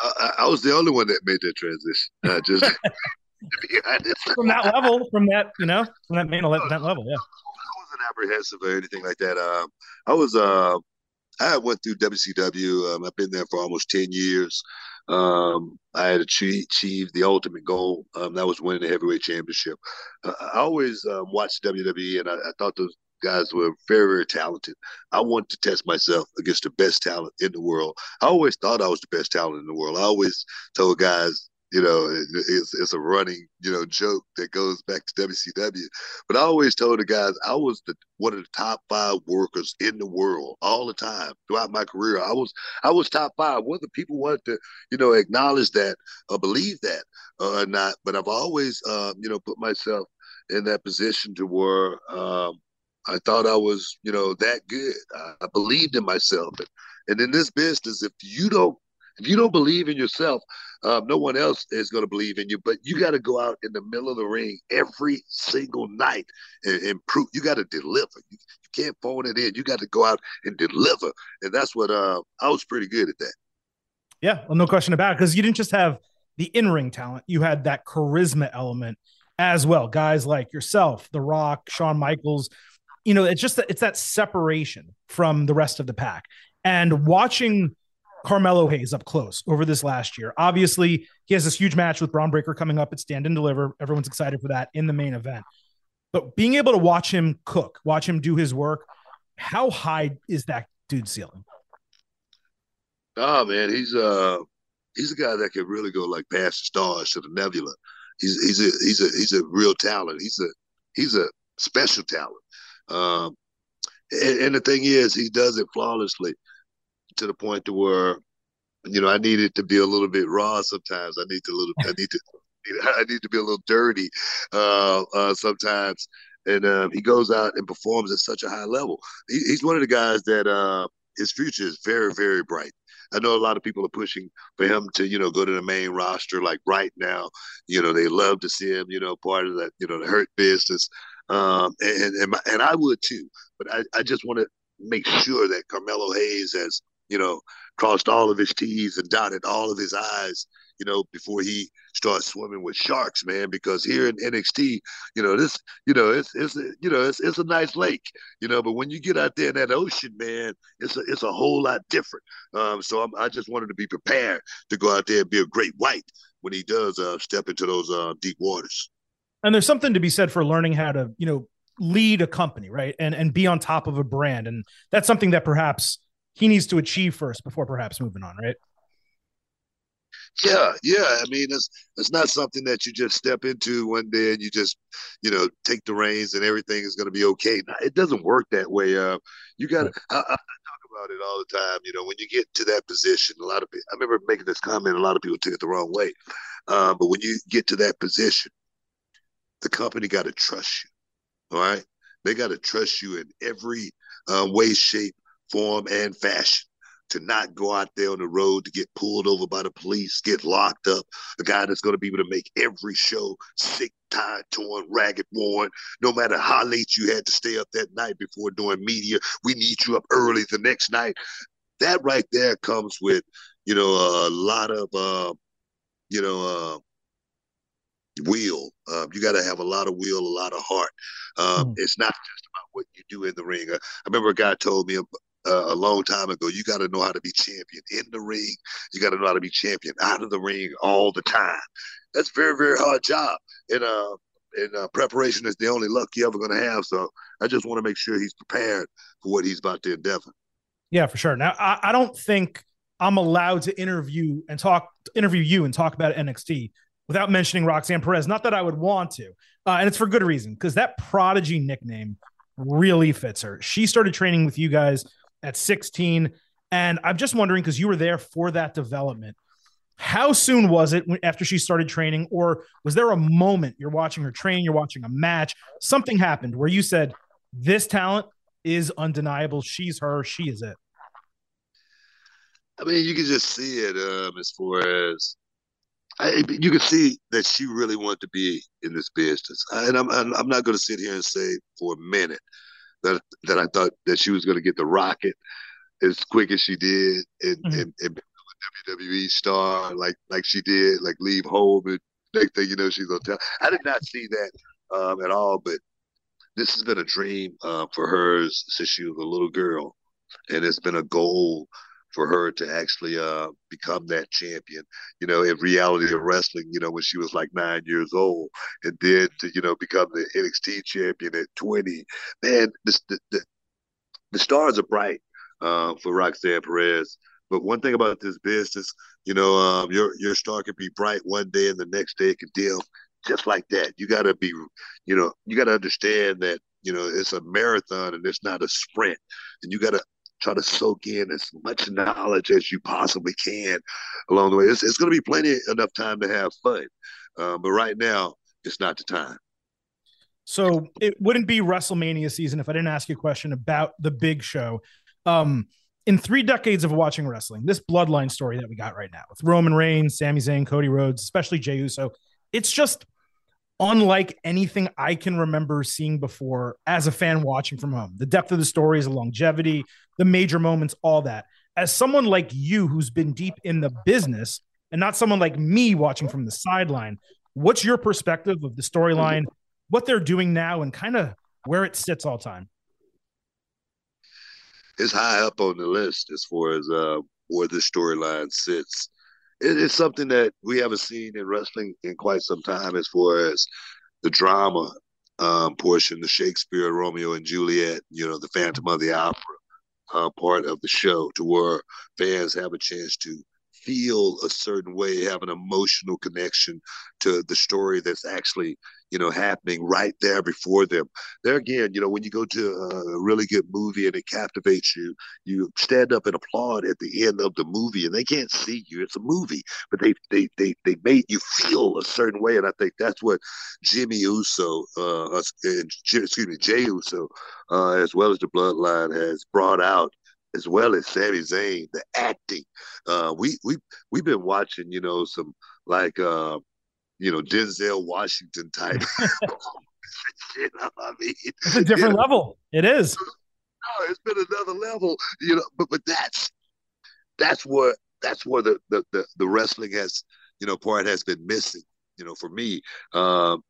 I, I was the only one that made that transition. Uh, just
from that level, from that you know, from that main event level, yeah
wasn't apprehensive or anything like that. Um, I was uh, I went through WCW. Um, I've been there for almost ten years. Um, I had achieved, the ultimate goal. Um, that was winning the heavyweight championship. Uh, I always um, watched WWE, and I, I thought those guys were very, very talented. I wanted to test myself against the best talent in the world. I always thought I was the best talent in the world. I always told guys, you know, it's, it's a running, you know, joke that goes back to WCW. But I always told the guys I was the one of the top five workers in the world all the time throughout my career. I was I was top five. Whether people wanted to, you know, acknowledge that or believe that or not, but I've always, uh, you know, put myself in that position to where um, I thought I was, you know, that good. I, I believed in myself, and, and in this business, if you don't if you don't believe in yourself, um, no one else is going to believe in you. But you got to go out in the middle of the ring every single night and, and prove. You got to deliver. You, you, can't phone it in. You got to go out and deliver. And that's what uh, I was pretty good at that.
Yeah, well, no question about it. Because you didn't just have the in ring talent, you had that charisma element as well. Guys like yourself, The Rock, Shawn Michaels. You know, it's just that it's that separation from the rest of the pack. And watching Carmelo Hayes up close over this last year. Obviously, he has this huge match with Bron Breakker coming up at Stand and Deliver. Everyone's excited for that in the main event. But being able to watch him cook, watch him do his work, how high is that dude's ceiling?
Oh man, he's uh he's a guy that can really go like past the stars to the nebula. He's he's a he's a he's a real talent. He's a he's a special talent. Um, and, and the thing is, he does it flawlessly to the point to where, you know, I needed to be a little bit raw sometimes. I need to little, I need to, I need to be a little dirty uh, uh, sometimes. And uh, he goes out and performs at such a high level. He, he's one of the guys that uh, his future is very, very bright. I know a lot of people are pushing for him to, you know, go to the main roster. Like right now, you know, they love to see him, you know, part of that, you know, the hurt business. Um, and and, my, and I would too. But I, I just want to make sure that Carmelo Hayes has you know, crossed all of his T's and dotted all of his I's, you know, before he starts swimming with sharks, man. Because here in NXT, you know, this, you know, it's it's you know, it's it's a nice lake, you know, but when you get out there in that ocean, man, it's a it's a whole lot different. Um, so I'm, i just wanted to be prepared to go out there and be a great white when he does uh, step into those uh, deep waters.
And there's something to be said for learning how to, you know, lead a company, right? And and be on top of a brand. And that's something that perhaps he needs to achieve first before perhaps moving on, right?
Yeah, yeah. I mean, it's it's not something that you just step into one day and you just, you know, take the reins and everything is going to be okay. It doesn't work that way. Uh, you got to. I, I, talk about it all the time. You know, when you get to that position, a lot of people. I remember making this comment. A lot of people took it the wrong way. Uh, but when you get to that position, the company got to trust you. All right, they got to trust you in every uh, way, shape, form, and fashion to not go out there on the road to get pulled over by the police, get locked up. A guy that's going to be able to make every show sick, tired, torn, ragged, worn. No matter how late you had to stay up that night before doing media, we need you up early the next night. that right there comes with you know a lot of uh, you know uh, will. Um, you got to have a lot of will, a lot of heart. Um, mm. It's not just about what you do in the ring. I, I remember a guy told me a, a long time ago, you got to know how to be champion in the ring. You got to know how to be champion out of the ring all the time. That's very, very hard job. And uh, and uh, preparation is the only luck you're ever going to have. So I just want to make sure he's prepared for what he's about to endeavor.
Yeah, for sure. Now I, I don't think I'm allowed to interview and talk interview you and talk about NXT without mentioning Roxanne Perez. Not that I would want to, uh, and it's for good reason because that prodigy nickname really fits her. She started training with you guys at 16, and I'm just wondering because you were there for that development. How soon was it after she started training, or was there a moment you're watching her train, you're watching a match, something happened where you said, "This talent is undeniable. She's her. She is it."
I mean, you can just see it um, as far as I, you can see that she really wanted to be in this business, and I'm I'm not going to sit here and say for a minute that that I thought that she was going to get the rocket as quick as she did and, mm-hmm. and, and WWE star like like she did, like leave home and next thing you know she's on top. I did not see that um, at all, but this has been a dream uh, for her since she was a little girl, and it's been a goal for her to actually uh, become that champion. You know, in reality of wrestling, you know, when she was like nine years old, and then to you know become the NXT champion at twenty. Man, the, the the stars are bright uh, for Roxanne Perez. But one thing about this business, you know, um, your your star can be bright one day and the next day it can dim, just like that. You got to be, you know, you got to understand that you know it's a marathon and it's not a sprint, and you got to try to soak in as much knowledge as you possibly can along the way. It's, it's going to be plenty enough time to have fun, uh, but right now it's not the time.
So it wouldn't be WrestleMania season if I didn't ask you a question about the big show. Um, in three decades of watching wrestling, this bloodline story that we got right now with Roman Reigns, Sami Zayn, Cody Rhodes, especially Jey Uso, it's just unlike anything I can remember seeing before as a fan watching from home. The depth of the stories, the longevity, the major moments, all that. As someone like you who's been deep in the business and not someone like me watching from the sideline, what's your perspective of the storyline, what they're doing now, and kind of where it sits all time?
It's high up on the list as far as uh, where the storyline sits it's something that we haven't seen in wrestling in quite some time as far as the drama um, portion, the Shakespeare, Romeo and Juliet, you know, the Phantom of the Opera uh, part of the show, to where fans have a chance to feel a certain way, have an emotional connection to the story that's actually, you know, happening right there before them. There again, you know, when you go to a really good movie and it captivates you, you stand up and applaud at the end of the movie, and they can't see you. It's a movie, but they they they they made you feel a certain way, and I think that's what Jimmy Uso, uh, excuse me, Jey Uso, uh, as well as the Bloodline has brought out as well as Sami Zayn, the acting. Uh, we we we've been watching, you know, some like uh, you know Denzel Washington type.
you know I mean? It's a different you know? level. It is.
No, it's been another level, you know. But but that's that's what that's where the the the, the wrestling has you know part has been missing. You know, for me, um,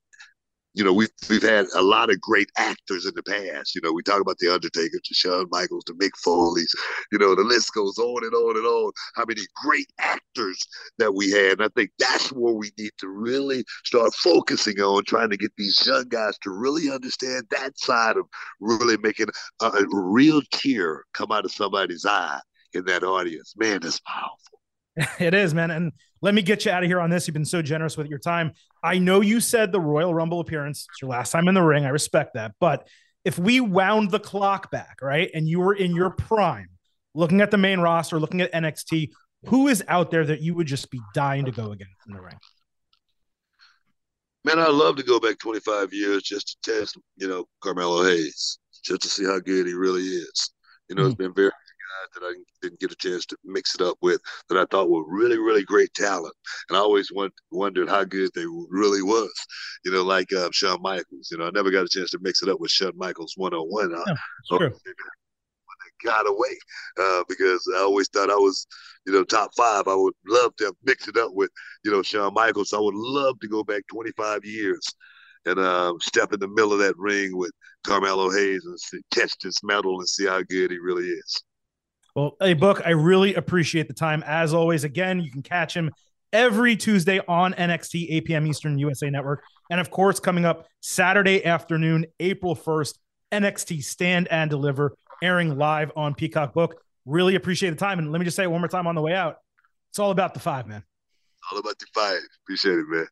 you know, we've we've had a lot of great actors in the past. You know, we talk about the Undertaker, to Shawn Michaels, to Mick Foley's. You know, the list goes on and on and on. How many great actors that we had? And I think that's where we need to really start focusing on trying to get these young guys to really understand that side of really making a, a real tear come out of somebody's eye in that audience. Man, that's powerful.
It is, man. And let me get you out of here on this. You've been so generous with your time. I know you said the Royal Rumble appearance. It's your last time in the ring. I respect that. But if we wound the clock back, right, and you were in your prime, looking at the main roster, looking at NXT, who is out there that you would just be dying to go against in the ring?
Man, I'd love to go back 25 years just to test, you know, Carmelo Hayes, just to see how good he really is. You know, mm-hmm. it's been very that I didn't get a chance to mix it up with that I thought were really, really great talent. And I always wondered how good they really was, you know, like uh, Shawn Michaels. You know, I never got a chance to mix it up with Shawn Michaels one on one. got away uh, because I always thought I was, you know, top five. I would love to mix it up with, you know, Shawn Michaels. I would love to go back 25 years and uh, step in the middle of that ring with Carmelo Hayes and see, catch this medal and see how good he really is.
Well, hey, Book, I really appreciate the time. As always, again, you can catch him every Tuesday on NXT, 8 p.m. Eastern USA Network. And of course, coming up Saturday afternoon, April 1st, NXT Stand and Deliver, airing live on Peacock Book. Really appreciate the time. And let me just say it one more time on the way out. It's all about the five, man.
All about the five. Appreciate it, man.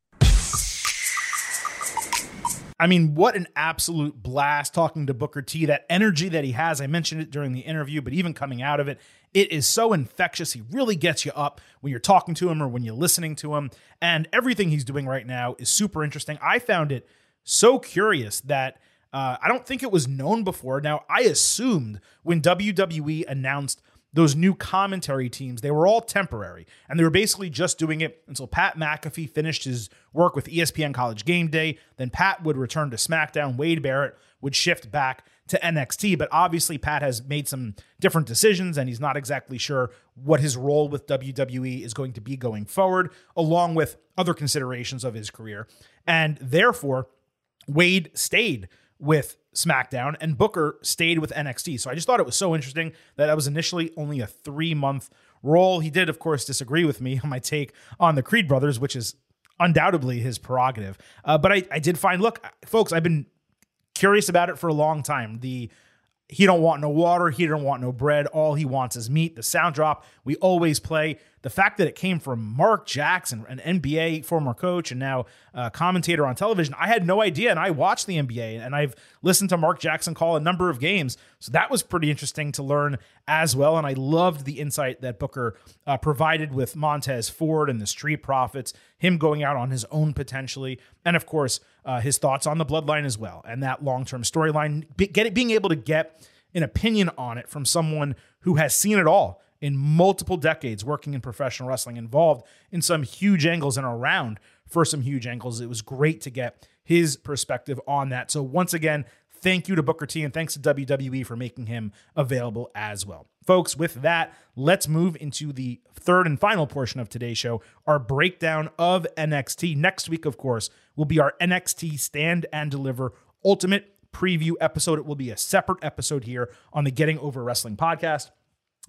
I mean, what an absolute blast talking to Booker T. That energy that he has. I mentioned it during the interview, but even coming out of it, it is so infectious. He really gets you up when you're talking to him or when you're listening to him. And everything he's doing right now is super interesting. I found it so curious that uh, I don't think it was known before. Now, I assumed when WWE announced those new commentary teams, they were all temporary. And they were basically just doing it until Pat McAfee finished his work with ESPN College Game Day. Then Pat would return to SmackDown. Wade Barrett would shift back to NXT. But obviously, Pat has made some different decisions, and he's not exactly sure what his role with WWE is going to be going forward, along with other considerations of his career. And therefore, Wade stayed with SmackDown, and Booker stayed with NXT. So I just thought it was so interesting that that was initially only a three month role. He did, of course, disagree with me on my take on the Creed brothers, which is undoubtedly his prerogative. Uh, but I, I did find, look, folks, I've been curious about it for a long time. The he don't want no water, he don't want no bread. All he wants is meat. The sound drop we always play the fact that it came from Mark Jackson, an NBA former coach and now uh, commentator on television, I had no idea. And I watched the NBA and I've listened to Mark Jackson call a number of games. So that was pretty interesting to learn as well. And I loved the insight that Booker uh, provided with Montez Ford and the Street Profits, him going out on his own potentially. And of course, uh, his thoughts on the bloodline as well and that long term storyline, be, being able to get an opinion on it from someone who has seen it all in multiple decades working in professional wrestling, involved in some huge angles and around for some huge angles. It was great to get his perspective on that. So, once again, thank you to Booker T and thanks to WWE for making him available as well. Folks, with that, let's move into the third and final portion of today's show our breakdown of NXT. Next week, of course, will be our NXT Stand and Deliver Ultimate preview episode. It will be a separate episode here on the Getting Over Wrestling podcast.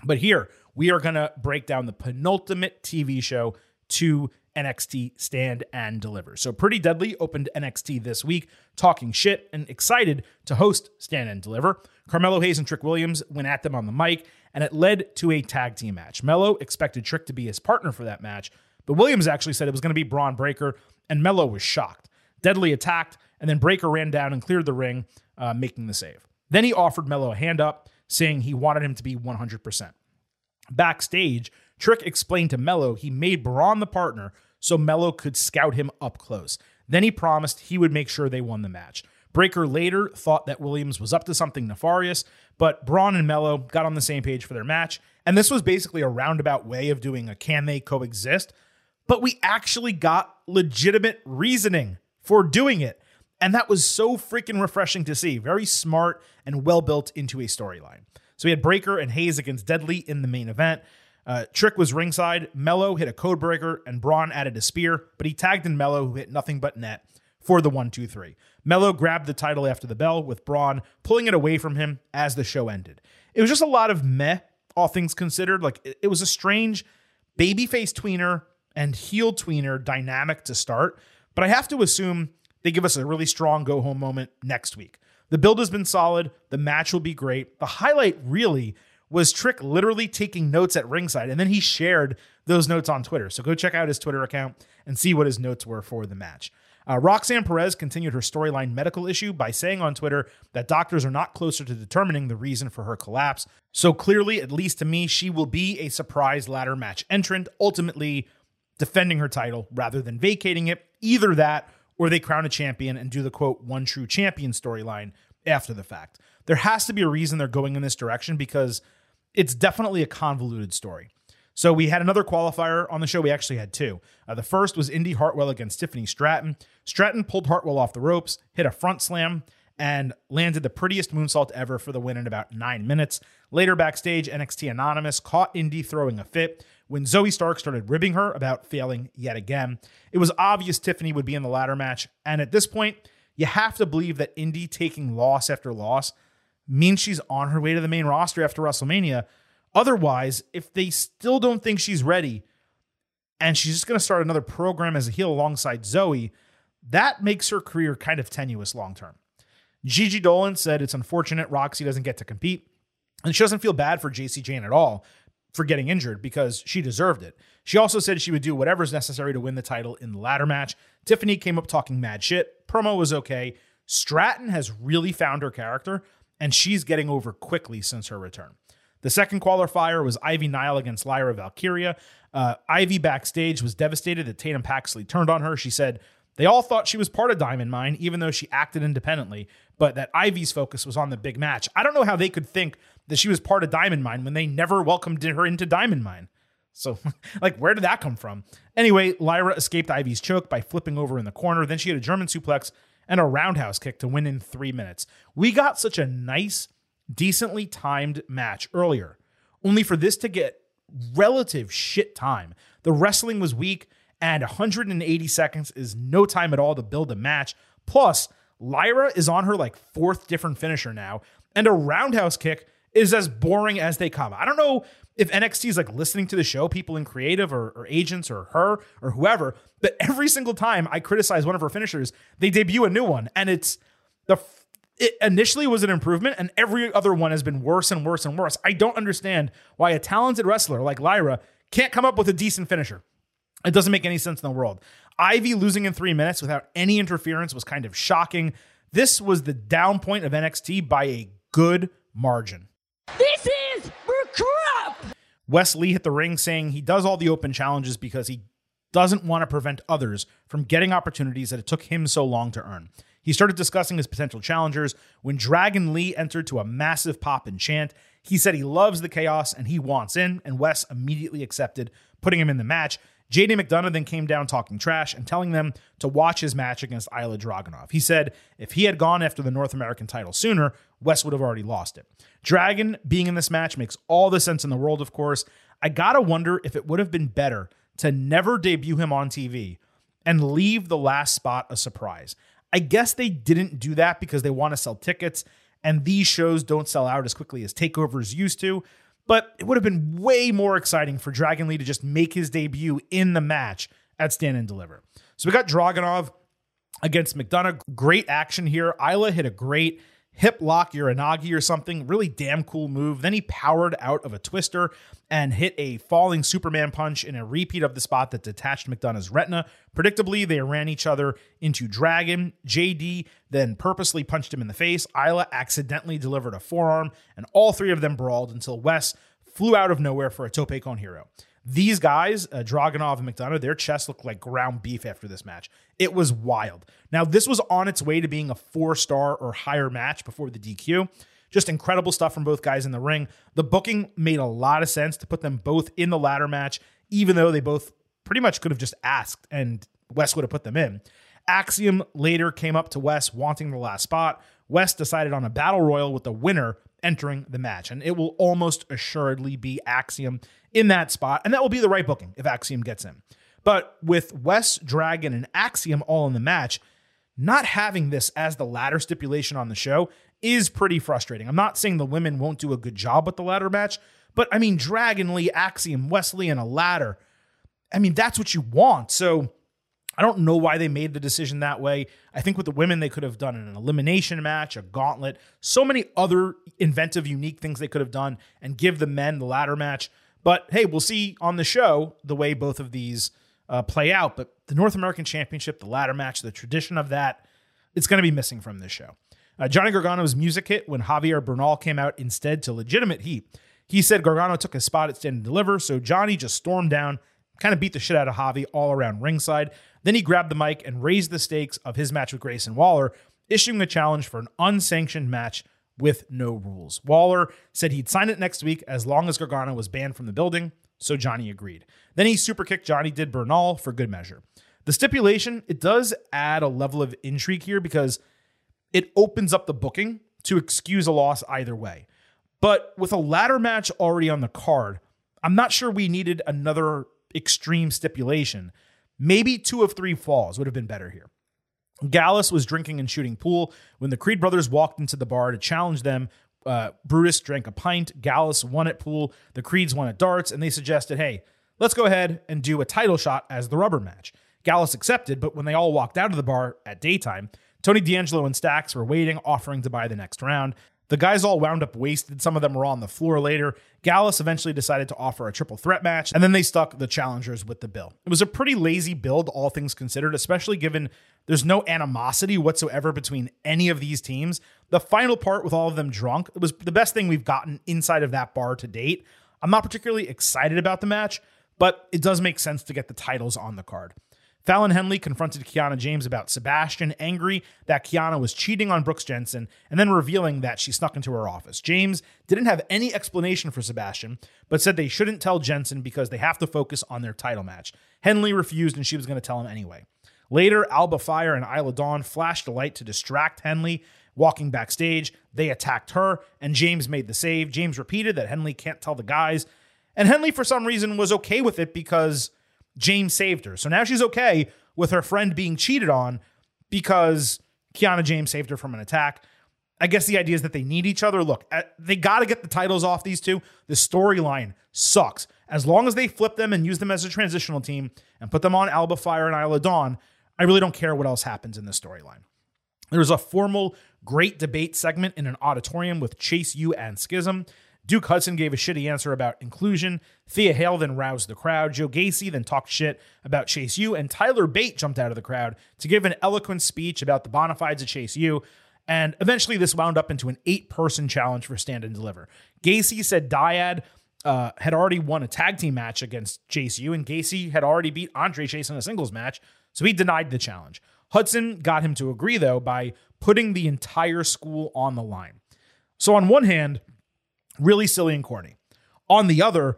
But here, we are going to break down the penultimate TV show to NXT Stand and Deliver. So, Pretty Deadly opened NXT this week, talking shit and excited to host Stand and Deliver. Carmelo Hayes and Trick Williams went at them on the mic, and it led to a tag team match. Mello expected Trick to be his partner for that match, but Williams actually said it was going to be Bron Breakker, and Mello was shocked. Deadly attacked, and then Breakker ran down and cleared the ring, uh, making the save. Then he offered Mello a hand up, saying he wanted him to be 100%. Backstage, Trick explained to Mello he made Bron the partner so Mello could scout him up close. Then he promised he would make sure they won the match. Breakker later thought that Williams was up to something nefarious, but Bron and Mello got on the same page for their match. And this was basically a roundabout way of doing a can they coexist. But we actually got legitimate reasoning for doing it. And that was so freaking refreshing to see. Very smart and well built into a storyline. So we had Breakker and Hayes against Deadly in the main event. Uh, Trick was ringside. Mello hit a code breaker, and Bron added a spear, but he tagged in Mello, who hit nothing but net for the one, two, three. Mello grabbed the title after the bell, with Bron pulling it away from him as the show ended. It was just a lot of meh, all things considered. Like it, it was a strange babyface tweener and heel tweener dynamic to start, but I have to assume they give us a really strong go home moment next week. The build has been solid. The match will be great. The highlight really was Trick literally taking notes at ringside, and then he shared those notes on Twitter. So go check out his Twitter account and see what his notes were for the match. Uh, Roxanne Perez continued her storyline medical issue by saying on Twitter that doctors are not closer to determining the reason for her collapse. So clearly, at least to me, she will be a surprise ladder match entrant, ultimately defending her title rather than vacating it. Either that or they crown a champion and do the quote, one true champion storyline after the fact. There has to be a reason they're going in this direction because it's definitely a convoluted story. So we had another qualifier on the show. We actually had two. Uh, the first was Indy Hartwell against Tiffany Stratton. Stratton pulled Hartwell off the ropes, hit a front slam, and landed the prettiest moonsault ever for the win in about nine minutes. Later backstage, NXT Anonymous caught Indy throwing a fit when Zoey Stark started ribbing her about failing yet again. It was obvious Tiffany would be in the ladder match, and at this point, you have to believe that Indy taking loss after loss means she's on her way to the main roster after WrestleMania. Otherwise, if they still don't think she's ready and she's just going to start another program as a heel alongside Zoey, that makes her career kind of tenuous long term. Gigi Dolan said it's unfortunate Roxy doesn't get to compete, and she doesn't feel bad for Jacy Jayne at all for getting injured because she deserved it. She also said she would do whatever's necessary to win the title in the ladder match. Tiffany came up talking mad shit. Promo was okay. Stratton has really found her character, and she's getting over quickly since her return. The second qualifier was Ivy Nile against Lyra Valkyria. Uh, Ivy backstage was devastated that Tatum Paxley turned on her. She said, they all thought she was part of Diamond Mine, even though she acted independently, but that Ivy's focus was on the big match. I don't know how they could think that she was part of Diamond Mine when they never welcomed her into Diamond Mine. So, like, where did that come from? Anyway, Lyra escaped Ivy's choke by flipping over in the corner. Then she had a German suplex and a roundhouse kick to win in three minutes. We got such a nice, decently timed match earlier, only for this to get relative shit time. The wrestling was weak and 180 seconds is no time at all to build a match. Plus, Lyra is on her like fourth different finisher now, and a roundhouse kick is as boring as they come. I don't know if NXT is like listening to the show, people in creative or, or, agents or her or whoever, but every single time I criticize one of her finishers, they debut a new one, and it's the it initially was an improvement, and every other one has been worse and worse and worse. I don't understand why a talented wrestler like Lyra can't come up with a decent finisher. It doesn't make any sense in the world. Ivy losing in three minutes without any interference was kind of shocking. This was the down point of NXT by a good margin.
This is for crap.
Wes Lee hit the ring saying he does all the open challenges because he doesn't want to prevent others from getting opportunities that it took him so long to earn. He started discussing his potential challengers when Dragon Lee entered to a massive pop and chant. He said he loves the chaos and he wants in, and Wes immediately accepted, putting him in the match. JD McDonough then came down talking trash and telling them to watch his match against Ilja Dragunov. He said if he had gone after the North American title sooner, Wes would have already lost it. Dragon being in this match makes all the sense in the world, of course. I gotta wonder if it would have been better to never debut him on TV and leave the last spot a surprise. I guess they didn't do that because they want to sell tickets, and these shows don't sell out as quickly as takeovers used to. But it would have been way more exciting for Dragon Lee to just make his debut in the match at Stand and Deliver. So we got Dragunov against McDonough. Great action here. Ilja hit a great hip lock Uranage or something. Really damn cool move. Then he powered out of a twister and hit a falling Superman punch in a repeat of the spot that detached McDonough's retina. Predictably, they ran each other into Dragon. JD then purposely punched him in the face. Ilja accidentally delivered a forearm, and all three of them brawled until Wes flew out of nowhere for a tope con hilo. These guys, uh, Dragunov and McDonough, their chests looked like ground beef after this match. It was wild. Now, this was on its way to being a four star or higher match before the DQ. Just incredible stuff from both guys in the ring. The booking made a lot of sense to put them both in the ladder match, even though they both pretty much could have just asked and Wes would have put them in. Axiom later came up to Wes wanting the last spot. Wes decided on a battle royal with the winner entering the match, and it will almost assuredly be Axiom in that spot, and that will be the right booking if Axiom gets in. But with Wes, Dragon, and Axiom all in the match, not having this as the ladder stipulation on the show is pretty frustrating. I'm not saying the women won't do a good job with the ladder match, but I mean, Dragon Lee, Axiom, Wesley, and a ladder. I mean, that's what you want. So I don't know why they made the decision that way. I think with the women, they could have done an elimination match, a gauntlet, so many other inventive, unique things they could have done and give the men the ladder match. But hey, we'll see on the show the way both of these uh, play out. But the North American Championship, the ladder match, the tradition of that, it's going to be missing from this show. Uh, Johnny Gargano's music hit when Javier Bernal came out instead to legitimate heat. He said Gargano took his spot at Stand and Deliver, so Johnny just stormed down, kind of beat the shit out of Javi all around ringside. Then he grabbed the mic and raised the stakes of his match with Grayson Waller, issuing a challenge for an unsanctioned match with no rules. Waller said he'd sign it next week as long as Gargano was banned from the building, so Johnny agreed. Then he super kicked Johnny did Bernal for good measure. The stipulation, it does add a level of intrigue here because it opens up the booking to excuse a loss either way. But with a ladder match already on the card, I'm not sure we needed another extreme stipulation. Maybe two of three falls would have been better here. Gallus was drinking and shooting pool when the Creed brothers walked into the bar to challenge them. Uh, Brutus drank a pint. Gallus won at pool. The Creeds won at darts, and they suggested, hey, let's go ahead and do a title shot as the rubber match. Gallus accepted, but when they all walked out of the bar at daytime, Tony D'Angelo and Stacks were waiting, offering to buy the next round. The guys all wound up wasted. Some of them were on the floor later. Gallus eventually decided to offer a triple threat match, and then they stuck the challengers with the bill. It was a pretty lazy build, all things considered, especially given there's no animosity whatsoever between any of these teams. The final part with all of them drunk it was the best thing we've gotten inside of that bar to date. I'm not particularly excited about the match, but it does make sense to get the titles on the card. Fallon Henley confronted Kiana James about Sebastian, angry that Kiana was cheating on Brooks Jensen, and then revealing that she snuck into her office. James didn't have any explanation for Sebastian, but said they shouldn't tell Jensen because they have to focus on their title match. Henley refused, and she was going to tell him anyway. Later, Alba Fire and Isla Dawn flashed a light to distract Henley. Walking backstage, they attacked her, and James made the save. James repeated that Henley can't tell the guys, and Henley, for some reason, was okay with it because James saved her. So now she's okay with her friend being cheated on because Kiana James saved her from an attack. I guess the idea is that they need each other. Look, uh, they got to get the titles off these two. The storyline sucks. As long as they flip them and use them as a transitional team and put them on Alba Fire and Isla Dawn, I really don't care what else happens in the storyline. There was a formal great debate segment in an auditorium with Chase U and Schism. Duke Hudson gave a shitty answer about inclusion. Thea Hale then roused the crowd. Joe Gacy then talked shit about Chase U. And Tyler Bate jumped out of the crowd to give an eloquent speech about the bona fides of Chase U. And eventually, this wound up into an eight person challenge for stand and deliver. Gacy said Dyad uh, had already won a tag team match against Chase U, and Gacy had already beat Andre Chase in a singles match, so he denied the challenge. Hudson got him to agree, though, by putting the entire school on the line. So, on one hand, really silly and corny. On the other,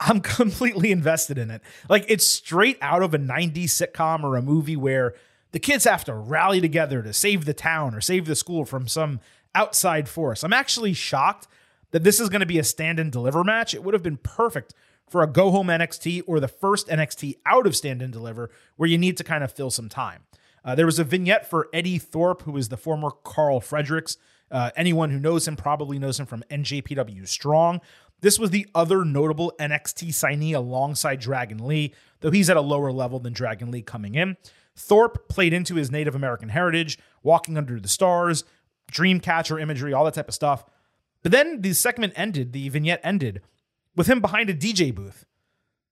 I'm completely invested in it. Like it's straight out of a 90s sitcom or a movie where the kids have to rally together to save the town or save the school from some outside force. I'm actually shocked that this is going to be a stand and deliver match. It would have been perfect for a go home NXT or the first NXT out of stand and deliver where you need to kind of fill some time. Uh, there was a vignette for Eddie Thorpe, who is the former Carl Fredericks, uh, anyone who knows him probably knows him from NJPW Strong. This was the other notable NXT signee alongside Dragon Lee, though he's at a lower level than Dragon Lee coming in. Thorpe played into his Native American heritage, walking under the stars, dreamcatcher imagery, all that type of stuff. But then the segment ended, the vignette ended, with him behind a DJ booth.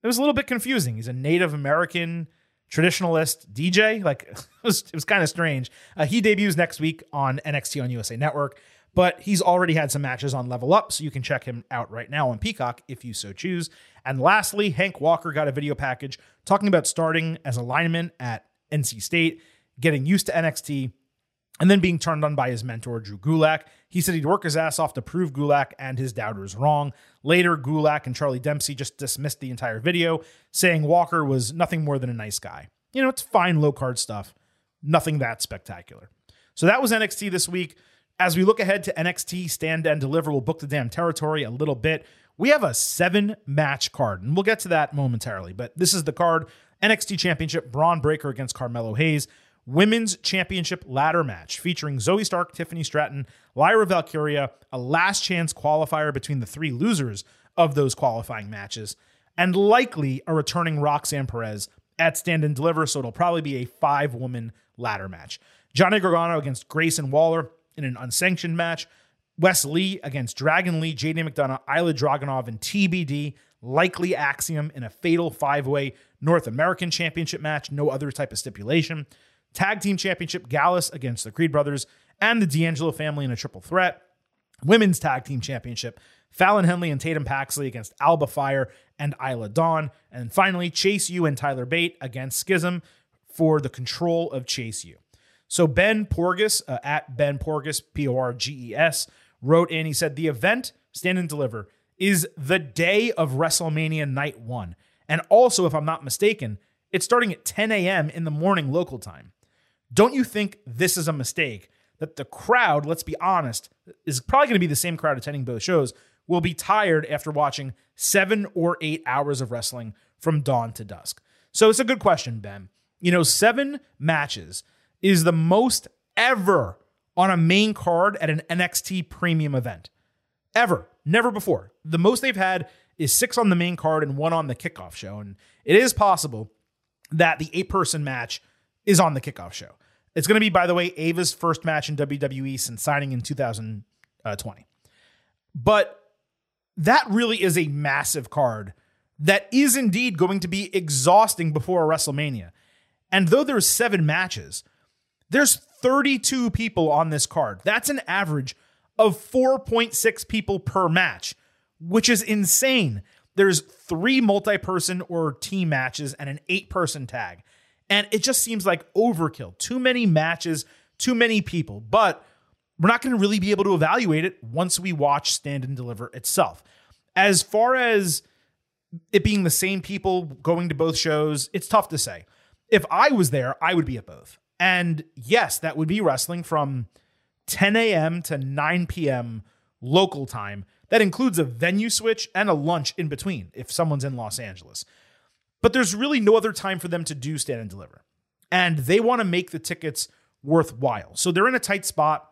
It was a little bit confusing. He's a Native American traditionalist DJ. Like it was, it was kind of strange. Uh, he debuts next week on NXT on USA Network, but he's already had some matches on Level Up, so you can check him out right now on Peacock if you so choose. And lastly, Hank Walker got a video package talking about starting as a lineman at NC State, getting used to NXT, and then being turned on by his mentor, Drew Gulak. He said he'd work his ass off to prove Gulak and his doubters wrong. Later, Gulak and Charlie Dempsey just dismissed the entire video, saying Walker was nothing more than a nice guy. You know, it's fine low card stuff, nothing that spectacular. So that was NXT this week. As we look ahead to NXT Stand and Deliver, we'll book the damn territory a little bit. We have a seven match card, and we'll get to that momentarily. But this is the card NXT Championship Bron Breakker against Carmelo Hayes. Women's Championship ladder match featuring Zoey Stark, Tiffany Stratton, Lyra Valkyria, a last chance qualifier between the three losers of those qualifying matches, and likely a returning Roxanne Perez at Stand and Deliver. So it'll probably be a five woman ladder match. Johnny Gargano against Grayson Waller in an unsanctioned match. Wes Lee against Dragon Lee, JD McDonough, Ilja Dragunov, and TBD. Likely Axiom in a fatal five way North American Championship match. No other type of stipulation. Tag Team Championship Gallus against the Creed Brothers and the D'Angelo family in a triple threat. Women's Tag Team Championship Fallon Henley and Tatum Paxley against Alba Fire and Isla Dawn. And finally, Chase U and Tyler Bate against Schism for the control of Chase U. So Ben Porges, uh, at Ben Porges, P O R G E S, wrote in, he said, The event, Stand and Deliver, is the day of WrestleMania Night 1. And also, if I'm not mistaken, it's starting at 10 a.m. in the morning local time. Don't you think this is a mistake that the crowd, let's be honest, is probably going to be the same crowd attending both shows, will be tired after watching seven or eight hours of wrestling from dawn to dusk. So it's a good question, Ben. You know, seven matches is the most ever on a main card at an NXT premium event. Ever. Never before. The most they've had is six on the main card and one on the kickoff show. And it is possible that the eight person match is on the kickoff show. It's going to be, by the way, Ava's first match in WWE since signing in 2020. But that really is a massive card that is indeed going to be exhausting before WrestleMania. And though there's seven matches, there's 32 people on this card. That's an average of 4.6 people per match, which is insane. There's three multi person or team matches and an eight person tag. And it just seems like overkill. Too many matches, too many people. But we're not going to really be able to evaluate it once we watch Stand and Deliver itself. As far as it being the same people going to both shows, it's tough to say. If I was there, I would be at both. And yes, that would be wrestling from 10 a.m. to 9 p.m. local time. That includes a venue switch and a lunch in between if someone's in Los Angeles. But there's really no other time for them to do stand and deliver. And they want to make the tickets worthwhile. So they're in a tight spot.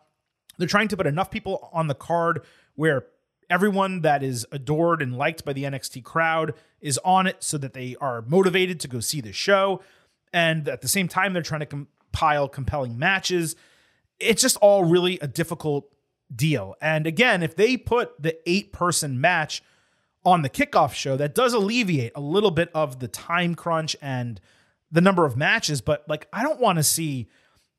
They're trying to put enough people on the card where everyone that is adored and liked by the NXT crowd is on it so that they are motivated to go see the show. And at the same time, they're trying to compile compelling matches. It's just all really a difficult deal. And again, if they put the eight person match on the kickoff show that does alleviate a little bit of the time crunch and the number of matches. But like, I don't want to see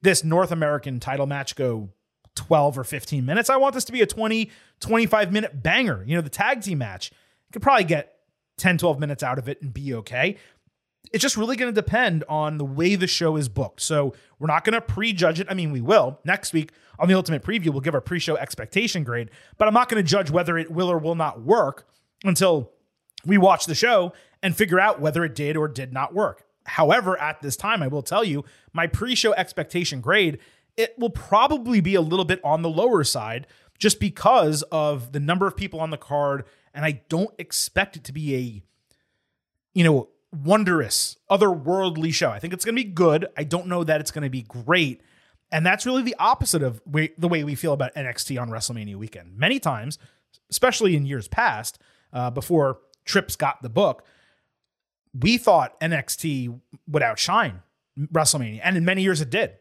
this North American title match go 12 or 15 minutes. I want this to be a 20, 25 minute banger. You know, the tag team match could probably get 10, 12 minutes out of it and be okay. It's just really going to depend on the way the show is booked. So we're not going to prejudge it. I mean, we will. Next week on the Ultimate Preview, we'll give our pre show expectation grade, but I'm not going to judge whether it will or will not work until we watch the show and figure out whether it did or did not work. However, at this time, I will tell you my pre show expectation grade, it will probably be a little bit on the lower side just because of the number of people on the card. And I don't expect it to be a, you know, wondrous, otherworldly show. I think it's going to be good. I don't know that it's going to be great. And that's really the opposite of the way we feel about NXT on WrestleMania weekend. Many times, especially in years past, uh, before Trips got the book, we thought NXT would outshine WrestleMania, and in many years it did.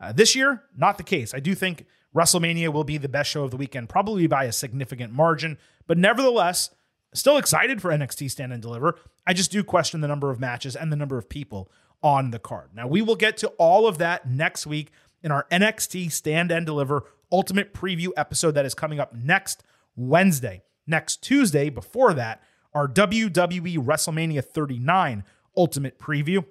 Uh, this year, not the case. I do think WrestleMania will be the best show of the weekend, probably by a significant margin, but nevertheless, still excited for NXT Stand and Deliver. I just do question the number of matches and the number of people on the card. Now, we will get to all of that next week in our NXT Stand and Deliver Ultimate Preview episode that is coming up next Wednesday. Next Tuesday, before that, our WWE WrestleMania 39 Ultimate Preview.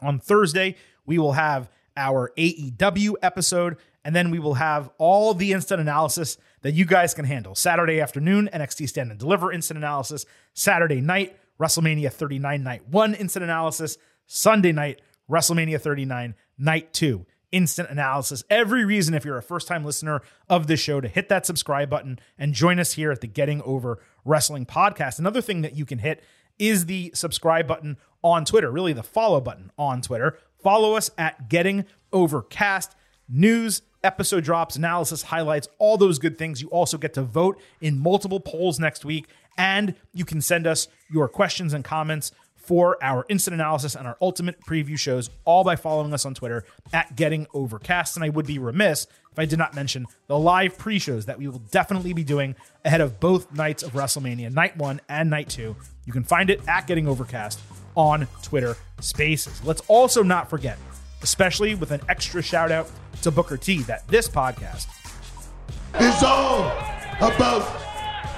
On Thursday, we will have our AEW episode, and then we will have all the instant analysis that you guys can handle. Saturday afternoon, NXT Stand and Deliver instant analysis. Saturday night, WrestleMania 39 Night 1 instant analysis. Sunday night, WrestleMania 39 Night 2 instant analysis. Every reason, if you're a first time listener of this show, to hit that subscribe button and join us here at the Getting Over Wrestling podcast. Another thing that you can hit is the subscribe button on Twitter, really the follow button on Twitter. Follow us at Getting Overcast. News, episode drops, analysis, highlights, all those good things. You also get to vote in multiple polls next week, and you can send us your questions and comments for our instant analysis and our ultimate preview shows, all by following us on Twitter at Getting Overcast. And I would be remiss if I did not mention the live pre shows that we will definitely be doing ahead of both nights of WrestleMania, night one and night two. You can find it at Getting Overcast on Twitter Spaces. Let's also not forget, especially with an extra shout out to Booker T, that this podcast
is all about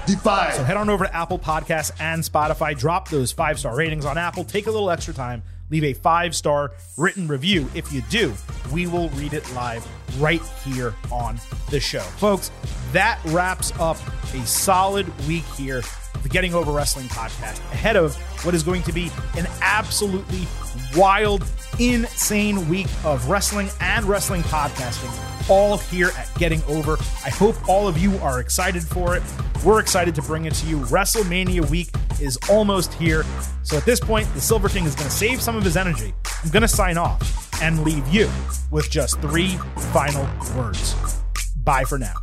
Defy.
So head on over to Apple Podcasts and Spotify. Drop those five star ratings on Apple. Take a little extra time. Leave a five star written review. If you do, we will read it live right here on the show. Folks, that wraps up a solid week here the Getting Over Wrestling podcast ahead of what is going to be an absolutely wild, insane week of wrestling and wrestling podcasting all here at Getting Over. I hope all of you are excited for it. We're excited to bring it to you. WrestleMania week is almost here. So at this point, the Silver King is going to save some of his energy. I'm going to sign off and leave you with just three final words. Bye for now.